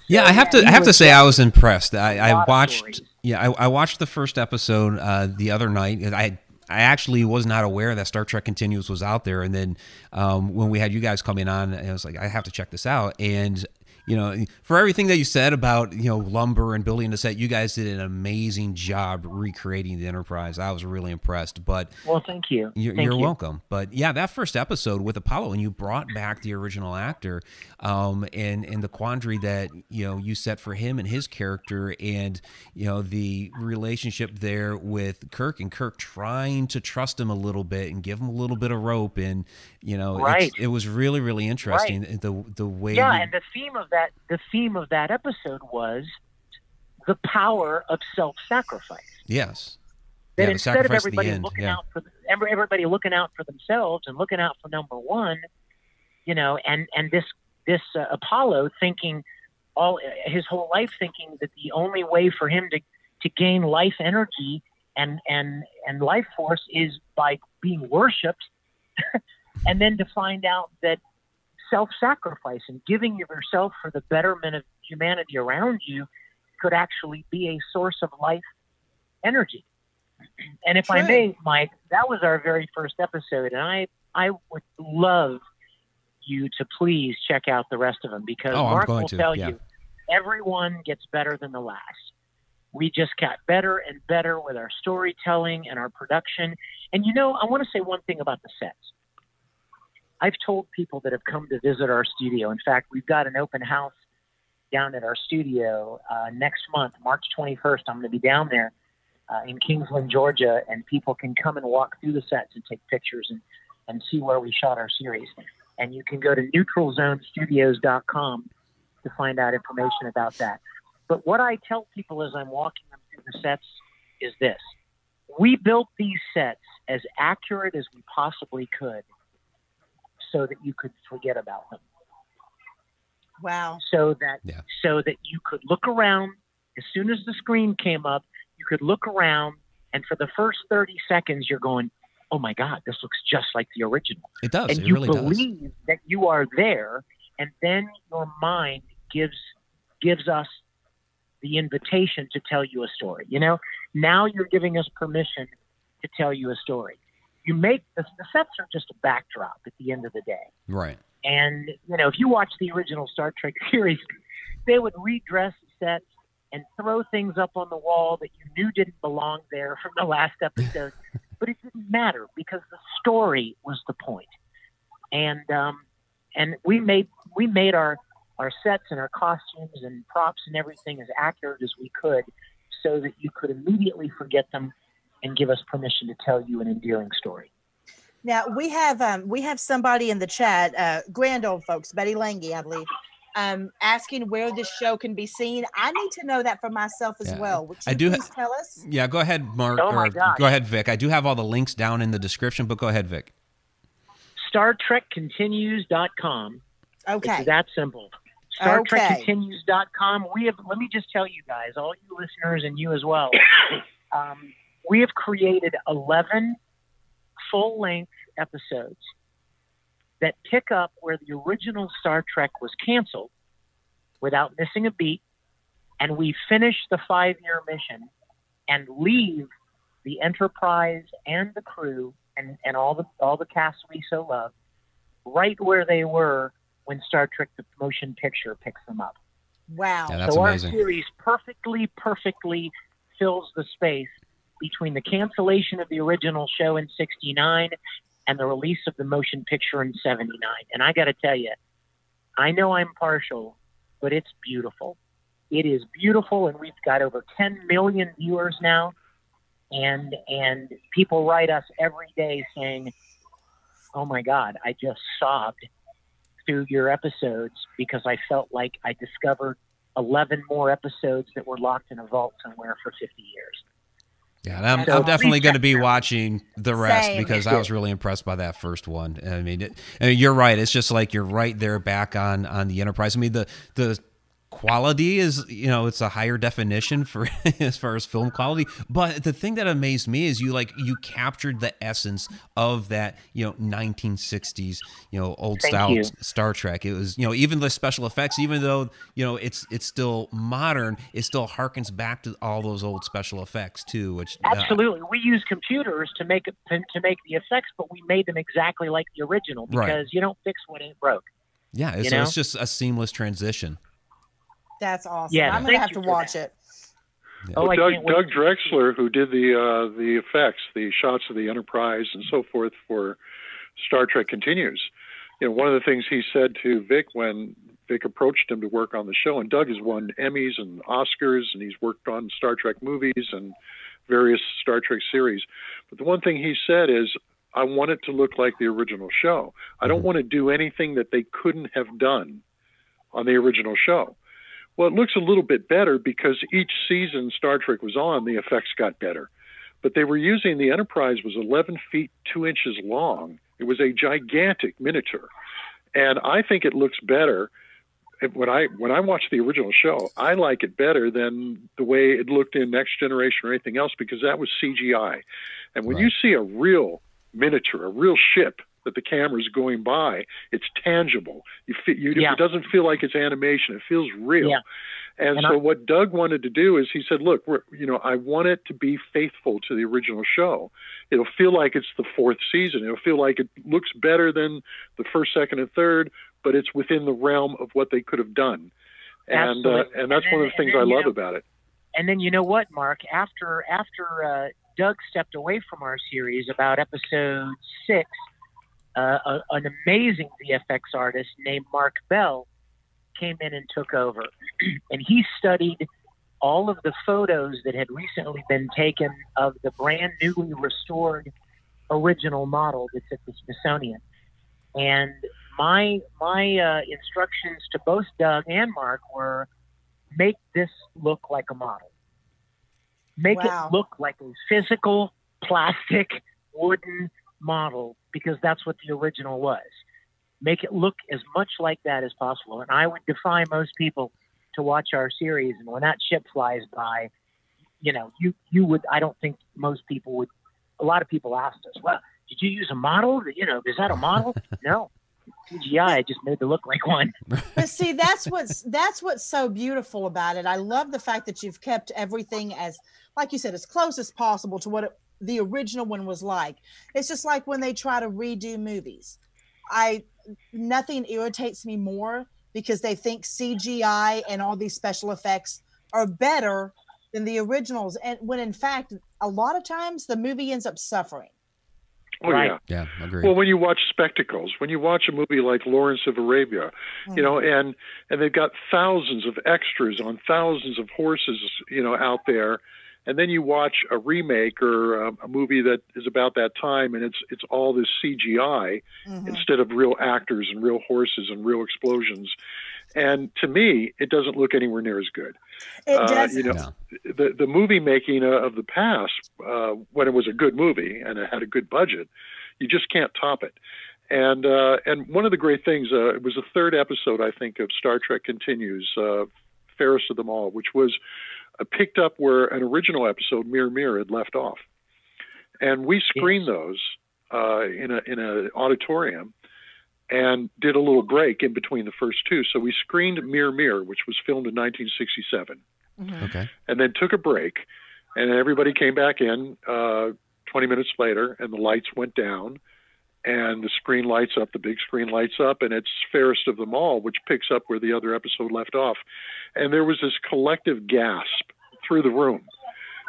Yeah, I have to. I have to say, I was impressed. I, I watched. Yeah, I, I, watched the first episode uh, the other night. I I actually was not aware that Star Trek Continues was out there, and then um, when we had you guys coming on, I was like, I have to check this out. And you know, for everything that you said about you know lumber and building the set, you guys did an amazing job recreating the Enterprise. I was really impressed. But well, thank you. You're, thank you're you. welcome. But yeah, that first episode with Apollo, and you brought back the original actor, um, and and the quandary that you know you set for him and his character, and you know the relationship there with Kirk and Kirk trying to trust him a little bit and give him a little bit of rope, and you know, right. it was really really interesting right. the the way. Yeah, you, and the theme of that the theme of that episode was the power of self-sacrifice. Yes. That yeah, instead of everybody looking yeah. out for everybody looking out for themselves and looking out for number one, you know, and and this this uh, Apollo thinking all his whole life thinking that the only way for him to to gain life energy and and and life force is by being worshipped, and then to find out that self-sacrifice and giving of yourself for the betterment of humanity around you could actually be a source of life energy. And if I may, Mike, that was our very first episode, and I I would love you to please check out the rest of them because oh, Marc will to. tell yeah. you everyone gets better than the last. We just got better and better with our storytelling and our production. And you know, I want to say one thing about the sets. I've told people that have come to visit our studio. In fact, we've got an open house down at our studio uh, next month, March 21st. I'm going to be down there uh, in Kingsland, Georgia, and people can come and walk through the sets and take pictures and, and see where we shot our series. And you can go to neutralzonestudios.com to find out information about that. But what I tell people as I'm walking them through the sets is this we built these sets as accurate as we possibly could so that you could forget about them. Wow. So that Yeah. so that you could look around as soon as the screen came up, you could look around and for the first 30 seconds you're going, "Oh my god, this looks just like the original." It does. and it you really does. believe that you are there and then your mind gives gives us the invitation to tell you a story. You know, now you're giving us permission to tell you a story. You make the, the sets are just a backdrop at the end of the day. Right. And you know, if you watch the original Star Trek series, they would redress sets and throw things up on the wall that you knew didn't belong there from the last episode. but it didn't matter because the story was the point. And um, and we made we made our our sets and our costumes and props and everything as accurate as we could, so that you could immediately forget them and give us permission to tell you an endearing story. Now we have um, we have somebody in the chat, uh, grand old folks, Betty Lange, I believe, um, asking where this show can be seen. I need to know that for myself as Yeah. well. Would you I do ha- tell us? Yeah, go ahead, Marc. Oh, my or go ahead, Vic. I do have all the links down in the description, but go ahead, Vic. StarTrekContinues.com. Okay. It's that simple. Okay. StarTrekContinues.com. We have. Let me just tell you guys, all you listeners and you as well. um, we have created eleven full-length episodes that pick up where the original Star Trek was canceled without missing a beat, and we finish the five-year mission and leave the Enterprise and the crew and, and all the all the cast we so love right where they were when Star Trek the motion picture picks them up. Wow. Yeah, that's so amazing. our series perfectly, perfectly fills the space between the cancellation of the original show in '69 and the release of the motion picture in '79. And I got to tell you, I know I'm partial, but it's beautiful. It is beautiful, and we've got over 10 million viewers now, and and people write us every day saying, "Oh my God, I just sobbed." through your episodes because I felt like I discovered 11 more episodes that were locked in a vault somewhere for 50 years. Yeah, and I'm, So I'm definitely going to be watching the rest Same. because I was really impressed by that first one. I mean, it, I mean, you're right. It's just like you're right there back on on the Enterprise. I mean, the the quality is you know it's a higher definition for as far as film quality but the thing that amazed me is you like you captured the essence of that you know 1960s you know old Thank style you. star trek it was you know even the special effects even though you know it's it's still modern it still harkens back to all those old special effects too which uh, Absolutely, we use computers to make it to make the effects, but we made them exactly like the original because Right. you don't fix what ain't broke. Yeah, You so know? it's just a seamless transition. That's awesome. Yeah, I'm gonna have to watch that. it. Oh, I Doug. Doug Drexler, who did the uh, the effects, the shots of the Enterprise and so forth for Star Trek Continues. You know, one of the things he said to Vic when Vic approached him to work on the show, and Doug has won Emmys and Oscars, and he's worked on Star Trek movies and various Star Trek series. But the one thing he said is, I want it to look like the original show. I don't Mhm. want to do anything that they couldn't have done on the original show. Well, it looks a little bit better because each season Star Trek was on, the effects got better. But they were using the Enterprise was 11 feet 2 inches long. It was a gigantic miniature. And I think it looks better when I when I watch the original show, I like it better than the way it looked in Next Generation or anything else because that was CGI. And when you see a real miniature, a real ship that the camera's going by, it's tangible. You, you Yeah. it doesn't feel like it's animation. It feels real. Yeah. And, And so I- what Doug wanted to do is he said, "Look, we're, you know, I want it to be faithful to the original show. It'll feel like it's the fourth season. It'll feel like it looks better than the first, second, and third, but it's within the realm of what they could have done." And uh, and that's And one of the things I love know, about it. And then you know what, Marc? After after uh, Doug stepped away from our series about episode six, uh, a, an amazing VFX artist named Mark Bell came in and took over, and he studied all of the photos that had recently been taken of the brand newly restored original model that's at the Smithsonian. And my my uh, instructions to both Doug and Mark were make this look like a model. Make Wow. it look like a physical plastic wooden model because that's what the original was. Make it look as much like that as possible. And I would defy most people to watch our series and when that ship flies by, you know, you you would I don't think most people would a lot of people asked us, Well, did you use a model? You know, is that a model? no. CGI I just made it look like one. But see, that's what's that's what's so beautiful about it. I love the fact that you've kept everything as, like you said, as close as possible to what it, the original one was like. It's just like when they try to redo movies. I nothing irritates me more because they think CGI and all these special effects are better than the originals, and when in fact, a lot of times the movie ends up suffering. Oh Right. yeah. Yeah, agreed. Well, when you watch spectacles, when you watch a movie like Lawrence of Arabia, you mm. know, and and they've got thousands of extras on thousands of horses, you know, out there, and then you watch a remake or a, a movie that is about that time, and it's it's all this CGI Mhm. instead of real actors and real horses and real explosions. And to me, it doesn't look anywhere near as good. It uh, does. you know, No. the the movie making uh, of the past, uh, when it was a good movie and it had a good budget, you just can't top it. And uh, and one of the great things, uh, it was the third episode, I think, of Star Trek Continues, uh, fairest of them all, which was uh, picked up where an original episode, Mirror Mirror, had left off, and we screened those uh, in a in an auditorium. And did a little break in between the first two. So we screened Mirror Mirror, which was filmed in 1967 Mhm. okay. and then took a break. and everybody came back in uh, 20 minutes later, and the lights went down, and the screen lights up, the big screen lights up, and it's Fairest of Them All, which picks up where the other episode left off. And there was this collective gasp through the room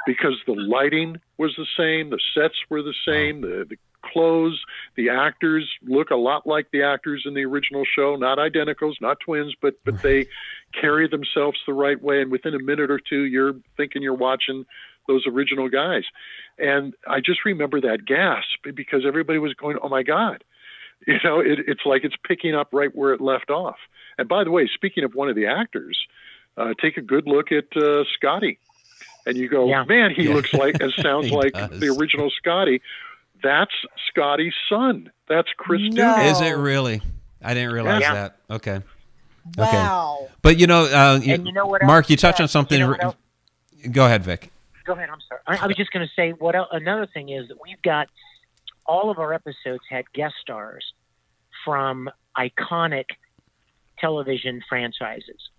because the lighting was the same, the sets were the same, the, the clothes, the actors look a lot like the actors in the original show, not identicals, not twins, but but they carry themselves the right way. And within a minute or two, you're thinking you're watching those original guys. And I just remember that gasp because everybody was going, "Oh my God!" You know, it, it's like it's picking up right where it left off. And by the way, speaking of one of the actors, uh, take a good look at uh, Scotty, and you go, Yeah. "Man, he Yeah. looks like and sounds like does. the original Scotty." That's Scotty's son. That's Chris No. Doohan. Is it really? I didn't realize Yeah. that. Okay. Wow. But you know, uh, you- And you know what Marc, you touched on something. you know what? Go ahead, Vic. Go ahead. I'm sorry. I, I was just going to say what another thing is that we've got all of our episodes had guest stars from iconic television franchises,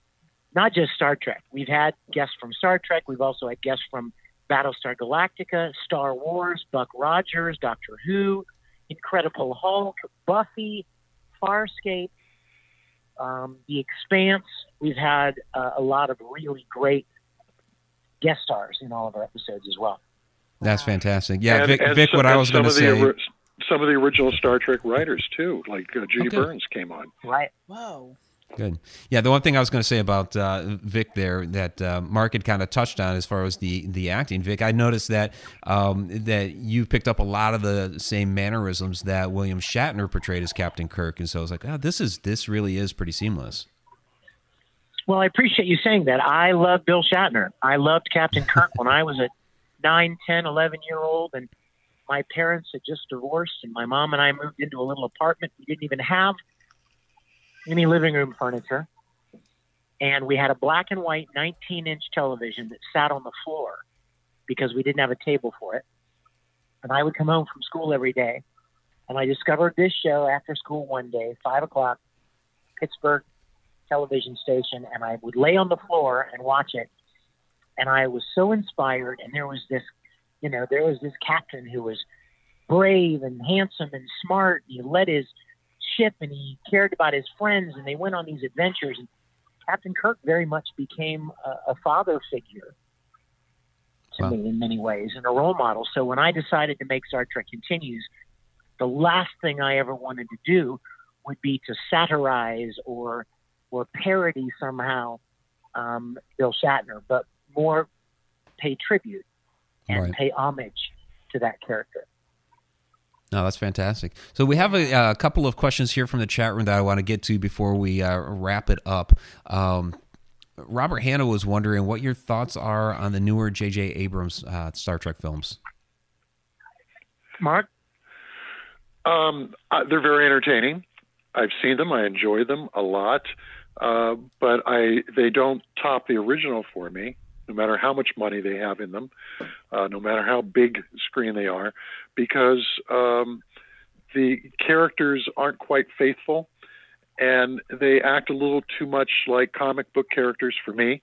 not just Star Trek. We've had guests from Star Trek. We've also had guests from Battlestar Galactica, Star Wars, Buck Rogers, Doctor Who, Incredible Hulk, Buffy, Farscape, um, The Expanse. We've had uh, a lot of really great guest stars in all of our episodes as well. That's Wow. fantastic. Yeah, And- Vic. and Vic some- what I was some going to of the say. ori- some of the original Star Trek writers too, like uh, Judy Okay. Burns came on. Right. Whoa. Good. Yeah, the one thing I was going to say about uh, Vic there that uh, Mark had kind of touched on as far as the the acting. Vic, I noticed that um, that you picked up a lot of the same mannerisms that William Shatner portrayed as Captain Kirk, and so I was like, oh, this is this really is pretty seamless. Well, I appreciate you saying that. I love Bill Shatner. I loved Captain Kirk when I was a 9, 10, 11 year old, and my parents had just divorced, and my mom and I moved into a little apartment. We didn't even have any living room furniture. And we had a black and white 19 inch television that sat on the floor because we didn't have a table for it. And I would come home from school every day, and I discovered this show after school one day, 5 o'clock, Pittsburgh television station and I would lay on the floor and watch it. And I was so inspired. And there was this, you know, there was this captain who was brave and handsome and smart. And he led his ship and he cared about his friends and they went on these adventures. And Captain Kirk very much became a, a father figure to Wow. me in many ways and a role model. So when I decided to make Star Trek Continues, the last thing I ever wanted to do would be to satirize or or parody somehow um, Bill Shatner, but more pay tribute and Right. pay homage to that character. No, that's fantastic. So we have a, a couple of questions here from the chat room that I want to get to before we uh, wrap it up. Um, Robert Hanna was wondering what your thoughts are on the newer J.J. Abrams uh, Star Trek films. Marc, Um, uh, they're very entertaining. I've seen them. I enjoy them a lot, uh, but I they don't top the original for me. No matter how much money they have in them, uh, no matter how big screen they are, because um, the characters aren't quite faithful, and they act a little too much like comic book characters for me.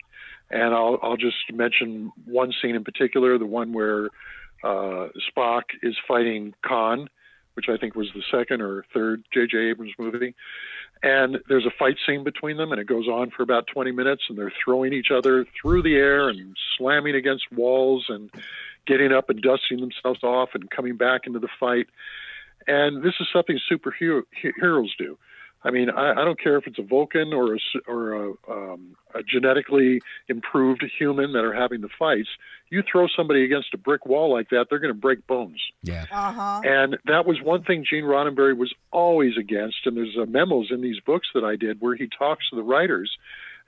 And I'll I'll just mention one scene in particular, the one where uh, Spock is fighting Khan which I think was the second or third J.J. Abrams movie. And there's a fight scene between them, and it goes on for about 20 minutes, and they're throwing each other through the air and slamming against walls and getting up and dusting themselves off and coming back into the fight. And this is something superheroes do. I mean, I, I don't care if it's a Vulcan or a, s- or a, um, a genetically improved human that are having the fights. You throw somebody against a brick wall like that, they're going to break bones. Yeah. Uh huh. And that was one thing Gene Roddenberry was always against. And there's uh, memos in these books that I did where he talks to the writers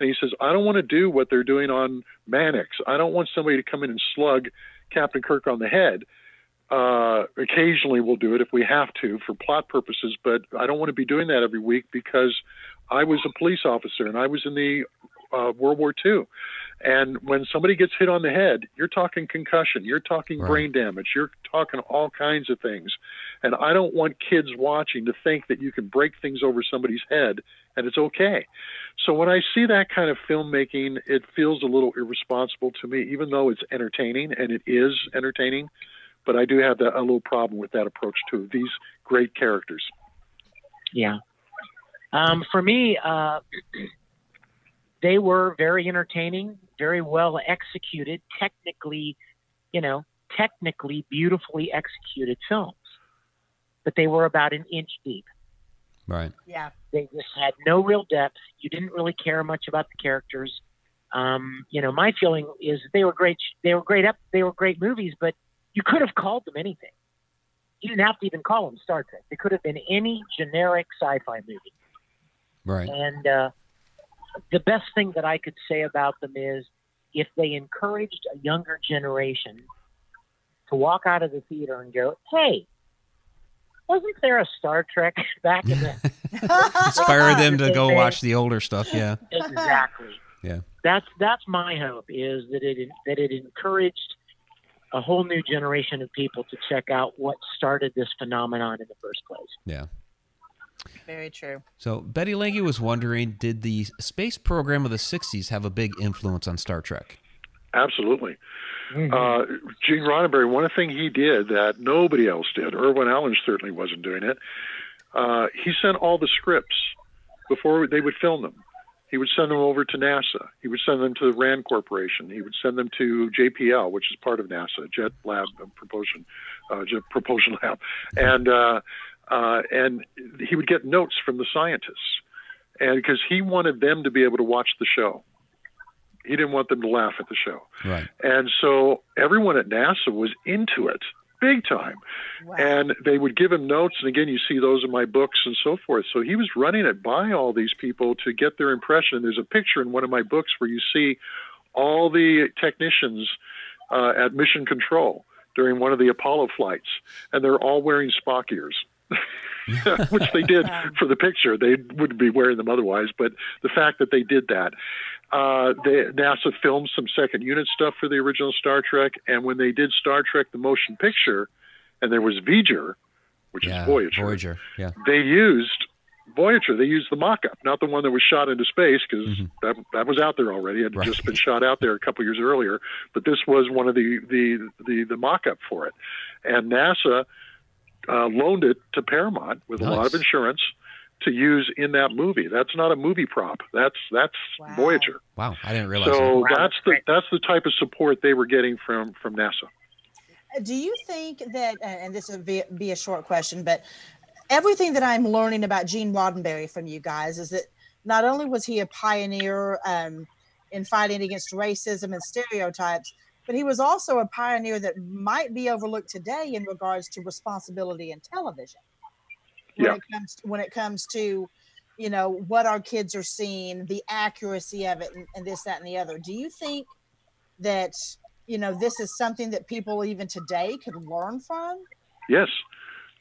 and he says, I don't want to do what they're doing on Mannix. I don't want somebody to come in and slug Captain Kirk on the head. Uh, occasionally we'll do it if we have to for plot purposes, but I don't want to be doing that every week because I was a police officer and I was in the uh, World War II. And when somebody gets hit on the head, you're talking concussion, you're talking Right. brain damage, you're talking all kinds of things. And I don't want kids watching to think that you can break things over somebody's head and it's okay. So when I see that kind of filmmaking, it feels a little irresponsible to me, even though it's entertaining and it is entertaining. But I do have that, a little problem with that approach too. These great characters. Yeah. Um, for me, uh, they were very entertaining, very well executed, technically, you know, technically beautifully executed films. But they were about an inch deep. Right. Yeah. They just had no real depth. You didn't really care much about the characters. Um, you know, my feeling is they were great. They were great. up. They were great movies, but you could have called them anything. You didn't have to even call them Star Trek. It could have been any generic sci-fi movie. Right. And uh, the best thing that I could say about them is if they encouraged a younger generation to walk out of the theater and go, "Hey, wasn't there a Star Trek back in the inspire them to go watch the older stuff? Yeah, exactly. Yeah, that's that's my hope is that it that it encouraged a whole new generation of people to check out what started this phenomenon in the first place. Yeah. Very true. So Betty Lange was wondering, did the space program of the '60s have a big influence on Star Trek? Absolutely. Mm-hmm. Uh, Gene Roddenberry, one thing he did that nobody else did, Irwin Allen certainly wasn't doing it. Uh, he sent all the scripts before they would film them. He would send them over to NASA. He would send them to the RAND Corporation. He would send them to JPL, which is part of NASA, Jet Lab Propulsion, uh, Jet Propulsion Lab, and uh, uh, and he would get notes from the scientists, and because he wanted them to be able to watch the show. He didn't want them to laugh at the show. Right. And so everyone at NASA was into it big time. Wow. And they would give him notes. And again, you see those in my books and so forth. So he was running it by all these people to get their impression. There's a picture in one of my books where you see all the technicians uh, at mission control during one of the Apollo flights, and they're all wearing Spock ears. which they did for the picture. They wouldn't be wearing them otherwise, but the fact that they did that. Uh, they, NASA filmed some second unit stuff for the original Star Trek, and when they did Star Trek: The Motion Picture, and there was V'ger, which yeah, is Voyager. Voyager, yeah. They used Voyager. They used the mock-up, not the one that was shot into space, because mm-hmm. that that was out there already. It had right. just been shot out there a couple years earlier. But this was one of the the the, the mock-up for it, and NASA uh, loaned it to Paramount with nice. a lot of insurance to use in that movie. That's not a movie prop. That's that's wow. Voyager. Wow, I didn't realize. So that. that's the that's the type of support they were getting from from NASA. Do you think that, and this would be, be a short question, but everything that I'm learning about Gene Roddenberry from you guys is that not only was he a pioneer um, in fighting against racism and stereotypes, but he was also a pioneer that might be overlooked today in regards to responsibility in television. When yeah. it comes to, when it comes to, you know, what our kids are seeing, the accuracy of it, and, and this, that, and the other. Do you think that you know this is something that people even today could learn from? Yes.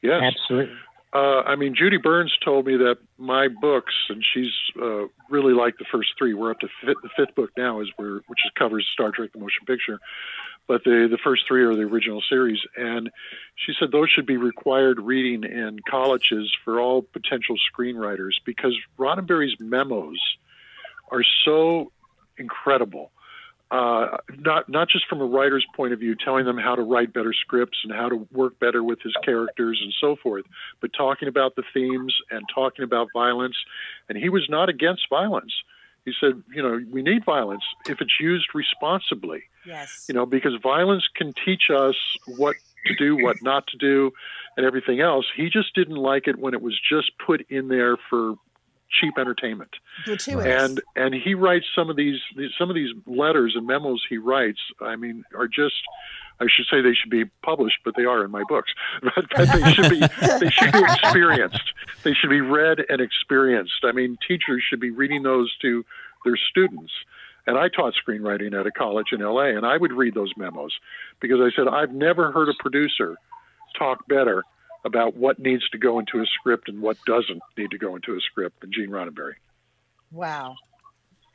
Yes. Absolutely. Uh, I mean, Judy Burns told me that my books, and she's uh, really liked the first three. We're up to the fifth book now, is where which is covers Star Trek: The Motion Picture, but the the first three are the original series. And she said those should be required reading in colleges for all potential screenwriters because Roddenberry's memos are so incredible uh, not not just from a writer's point of view, telling them how to write better scripts and how to work better with his characters and so forth, but talking about the themes and talking about violence. And he was not against violence. He said, you know, we need violence if it's used responsibly. Yes. You know, because violence can teach us what to do, what not to do, and everything else. He just didn't like it when it was just put in there for cheap entertainment. Gratuitous. And and he writes some of these some of these letters and memos he writes. I mean, are just I should say they should be published, but they are in my books. But they should be they should be experienced. They should be read and experienced. I mean, teachers should be reading those to their students. And I taught screenwriting at a college in LA, and I would read those memos because I said I've never heard a producer talk better about what needs to go into a script and what doesn't need to go into a script than Gene Roddenberry. Wow.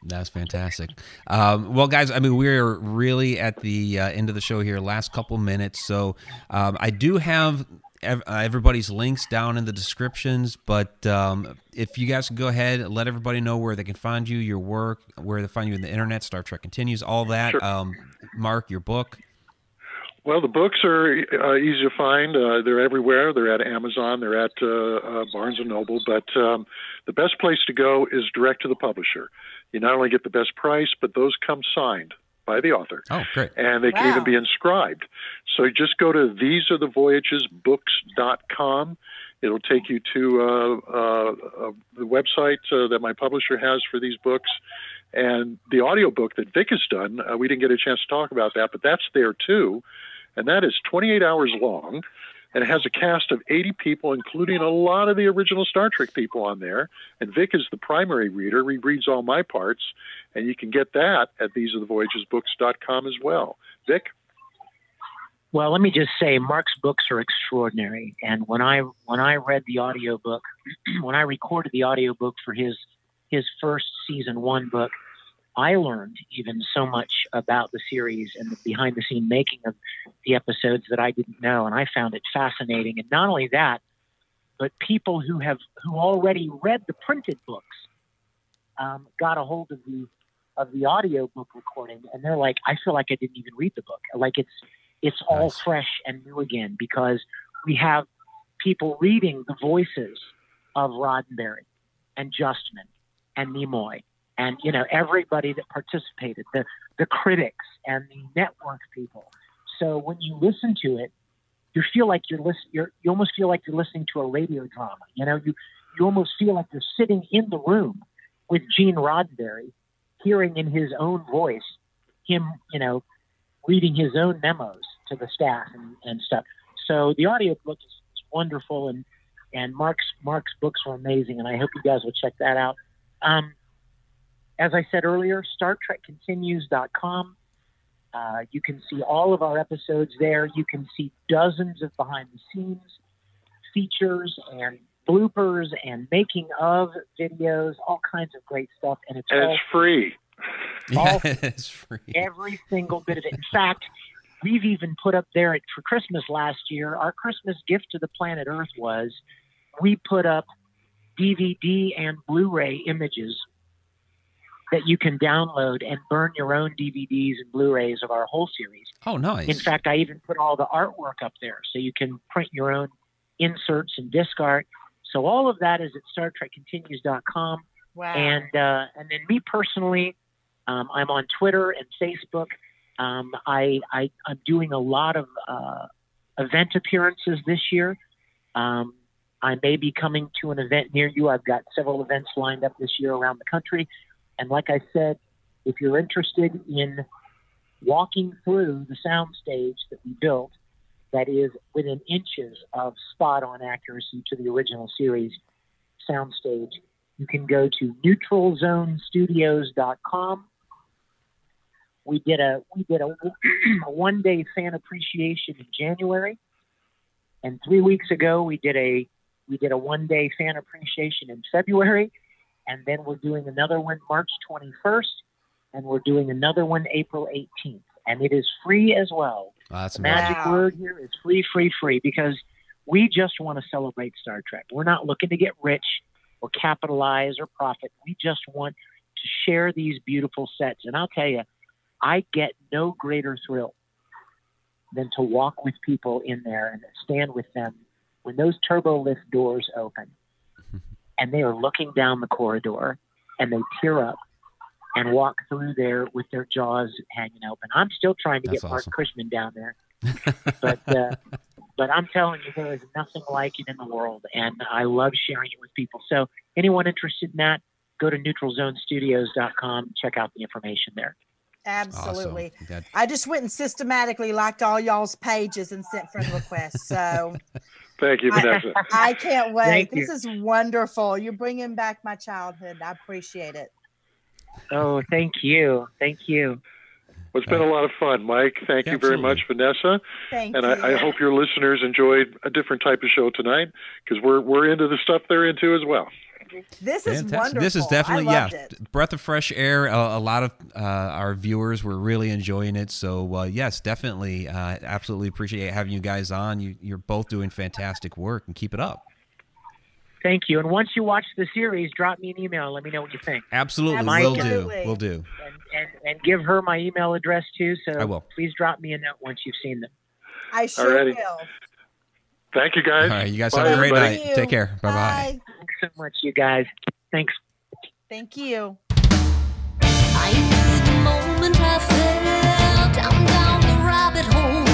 That's fantastic. Um, well, guys, I mean, we're really at the uh, end of the show here, last couple minutes. So um, I do have ev- uh, everybody's links down in the descriptions, but um, if you guys can go ahead and let everybody know where they can find you, your work, where they find you in the internet, Star Trek Continues, all that. Sure. Um, Marc, your book. Well, the books are uh, easy to find. Uh, they're everywhere. They're at Amazon. They're at uh, uh, Barnes and Noble. But um, the best place to go is direct to the publisher. You not only get the best price, but those come signed by the author, Oh, great. and they can Wow. even be inscribed. So you just go to thesearethevoyagesbooks.com. It'll take you to uh, uh, uh, the website uh, that my publisher has for these books. And the audiobook that Vic has done, uh, we didn't get a chance to talk about that, but that's there too. And that is 28 hours long. And it has a cast of 80 people, including a lot of the original Star Trek people on there. And Vic is the primary reader. He reads all my parts. And you can get that at thesearethevoyagesbooks.com as well. Vic? Well, let me just say, Marc's books are extraordinary. And when I when I read the audiobook, when I recorded the audiobook for his his first season one book, I learned even so much about the series and the behind the scene making of the episodes that I didn't know, and I found it fascinating. And not only that, but people who have who already read the printed books um, got a hold of the of the audio book recording, and they're like, I feel like I didn't even read the book. Like it's it's all Nice. fresh and new again because we have people reading the voices of Roddenberry and Justman and Nimoy and you know everybody that participated, the the critics and the network people. So when you listen to it, you feel like you're listen, you're you almost feel like you're listening to a radio drama. You know, you you almost feel like you're sitting in the room with Gene Roddenberry, hearing in his own voice him, you know, reading his own memos to the staff and, and stuff. So the audio book is, is wonderful, and and Marc's Marc's books are amazing, and I hope you guys will check that out. Um, as I said earlier, StarTrekContinues.com. Uh, you can see all of our episodes there. You can see dozens of behind the scenes features and bloopers and making of videos, all kinds of great stuff, and it's And all it's free. Yeah, All- it's free. every single bit of it. In fact, we've even put up there at, for Christmas last year, our Christmas gift to the planet Earth was we put up DVD and Blu ray images that you can download and burn your own DVDs and Blu rays of our whole series. Oh, nice. In fact, I even put all the artwork up there so you can print your own inserts and disc art. So all of that is at StarTrekContinues.com. Wow. And uh, and then me personally, um, I'm on Twitter and Facebook. Um, I, I I'm doing a lot of uh, event appearances this year. Um, I may be coming to an event near you. I've got several events lined up this year around the country. And like I said, if you're interested in walking through the soundstage that we built, that is within inches of spot on accuracy to the original series soundstage, you can go to neutralzonestudios.com. We did a we did a, a one day fan appreciation in January, and three weeks ago we did a we did a one day fan appreciation in February, and then we're doing another one March 21st, and we're doing another one April 18th, and it is free as well. Wow, that's The amazing. magic Wow. word here is free, free, free because we just want to celebrate Star Trek. We're not looking to get rich or capitalize or profit. We just want to share these beautiful sets. And I'll tell you, I get no greater thrill than to walk with people in there and stand with them when those turbo lift doors open and they are looking down the corridor and they tear up and walk through there with their jaws hanging open. I'm still trying to That's get Marc awesome. Cushman down there, but uh, but I'm telling you, there is nothing like it in the world, and I love sharing it with people. So anyone interested in that, go to neutralzonestudios.com, check out the information there. Absolutely. Awesome. I just went and systematically liked all y'all's pages and sent friend requests. So Thank you, Vanessa. I can't wait. Thank This is wonderful. You're bringing back my childhood. I appreciate it. Oh, thank you, thank you. Well, it's been a lot of fun, Mike. Thank you very Absolutely. much, Vanessa. Thank And you. I, I hope your listeners enjoyed a different type of show tonight because we're we're into the stuff they're into as well. This is Fantastic. wonderful. This is definitely yeah, it. breath of fresh air. A, a lot of uh, our viewers were really enjoying it. So uh, yes, definitely, uh, absolutely appreciate having you guys on. You, you're both doing fantastic work, and keep it up. Thank you. And once you watch the series, drop me an email. Let me know what you think. Absolutely, Mike- will do. Absolutely. Will do. And, and, and give her my email address too. So I will. please drop me a note once you've seen them. I sure Alrighty. will. Thank you, guys. All right, you guys Bye, have a great everybody. night. Thank Take you. care. Bye bye so much, you guys. Thanks. Thank you. I knew the moment I down the rabbit hole.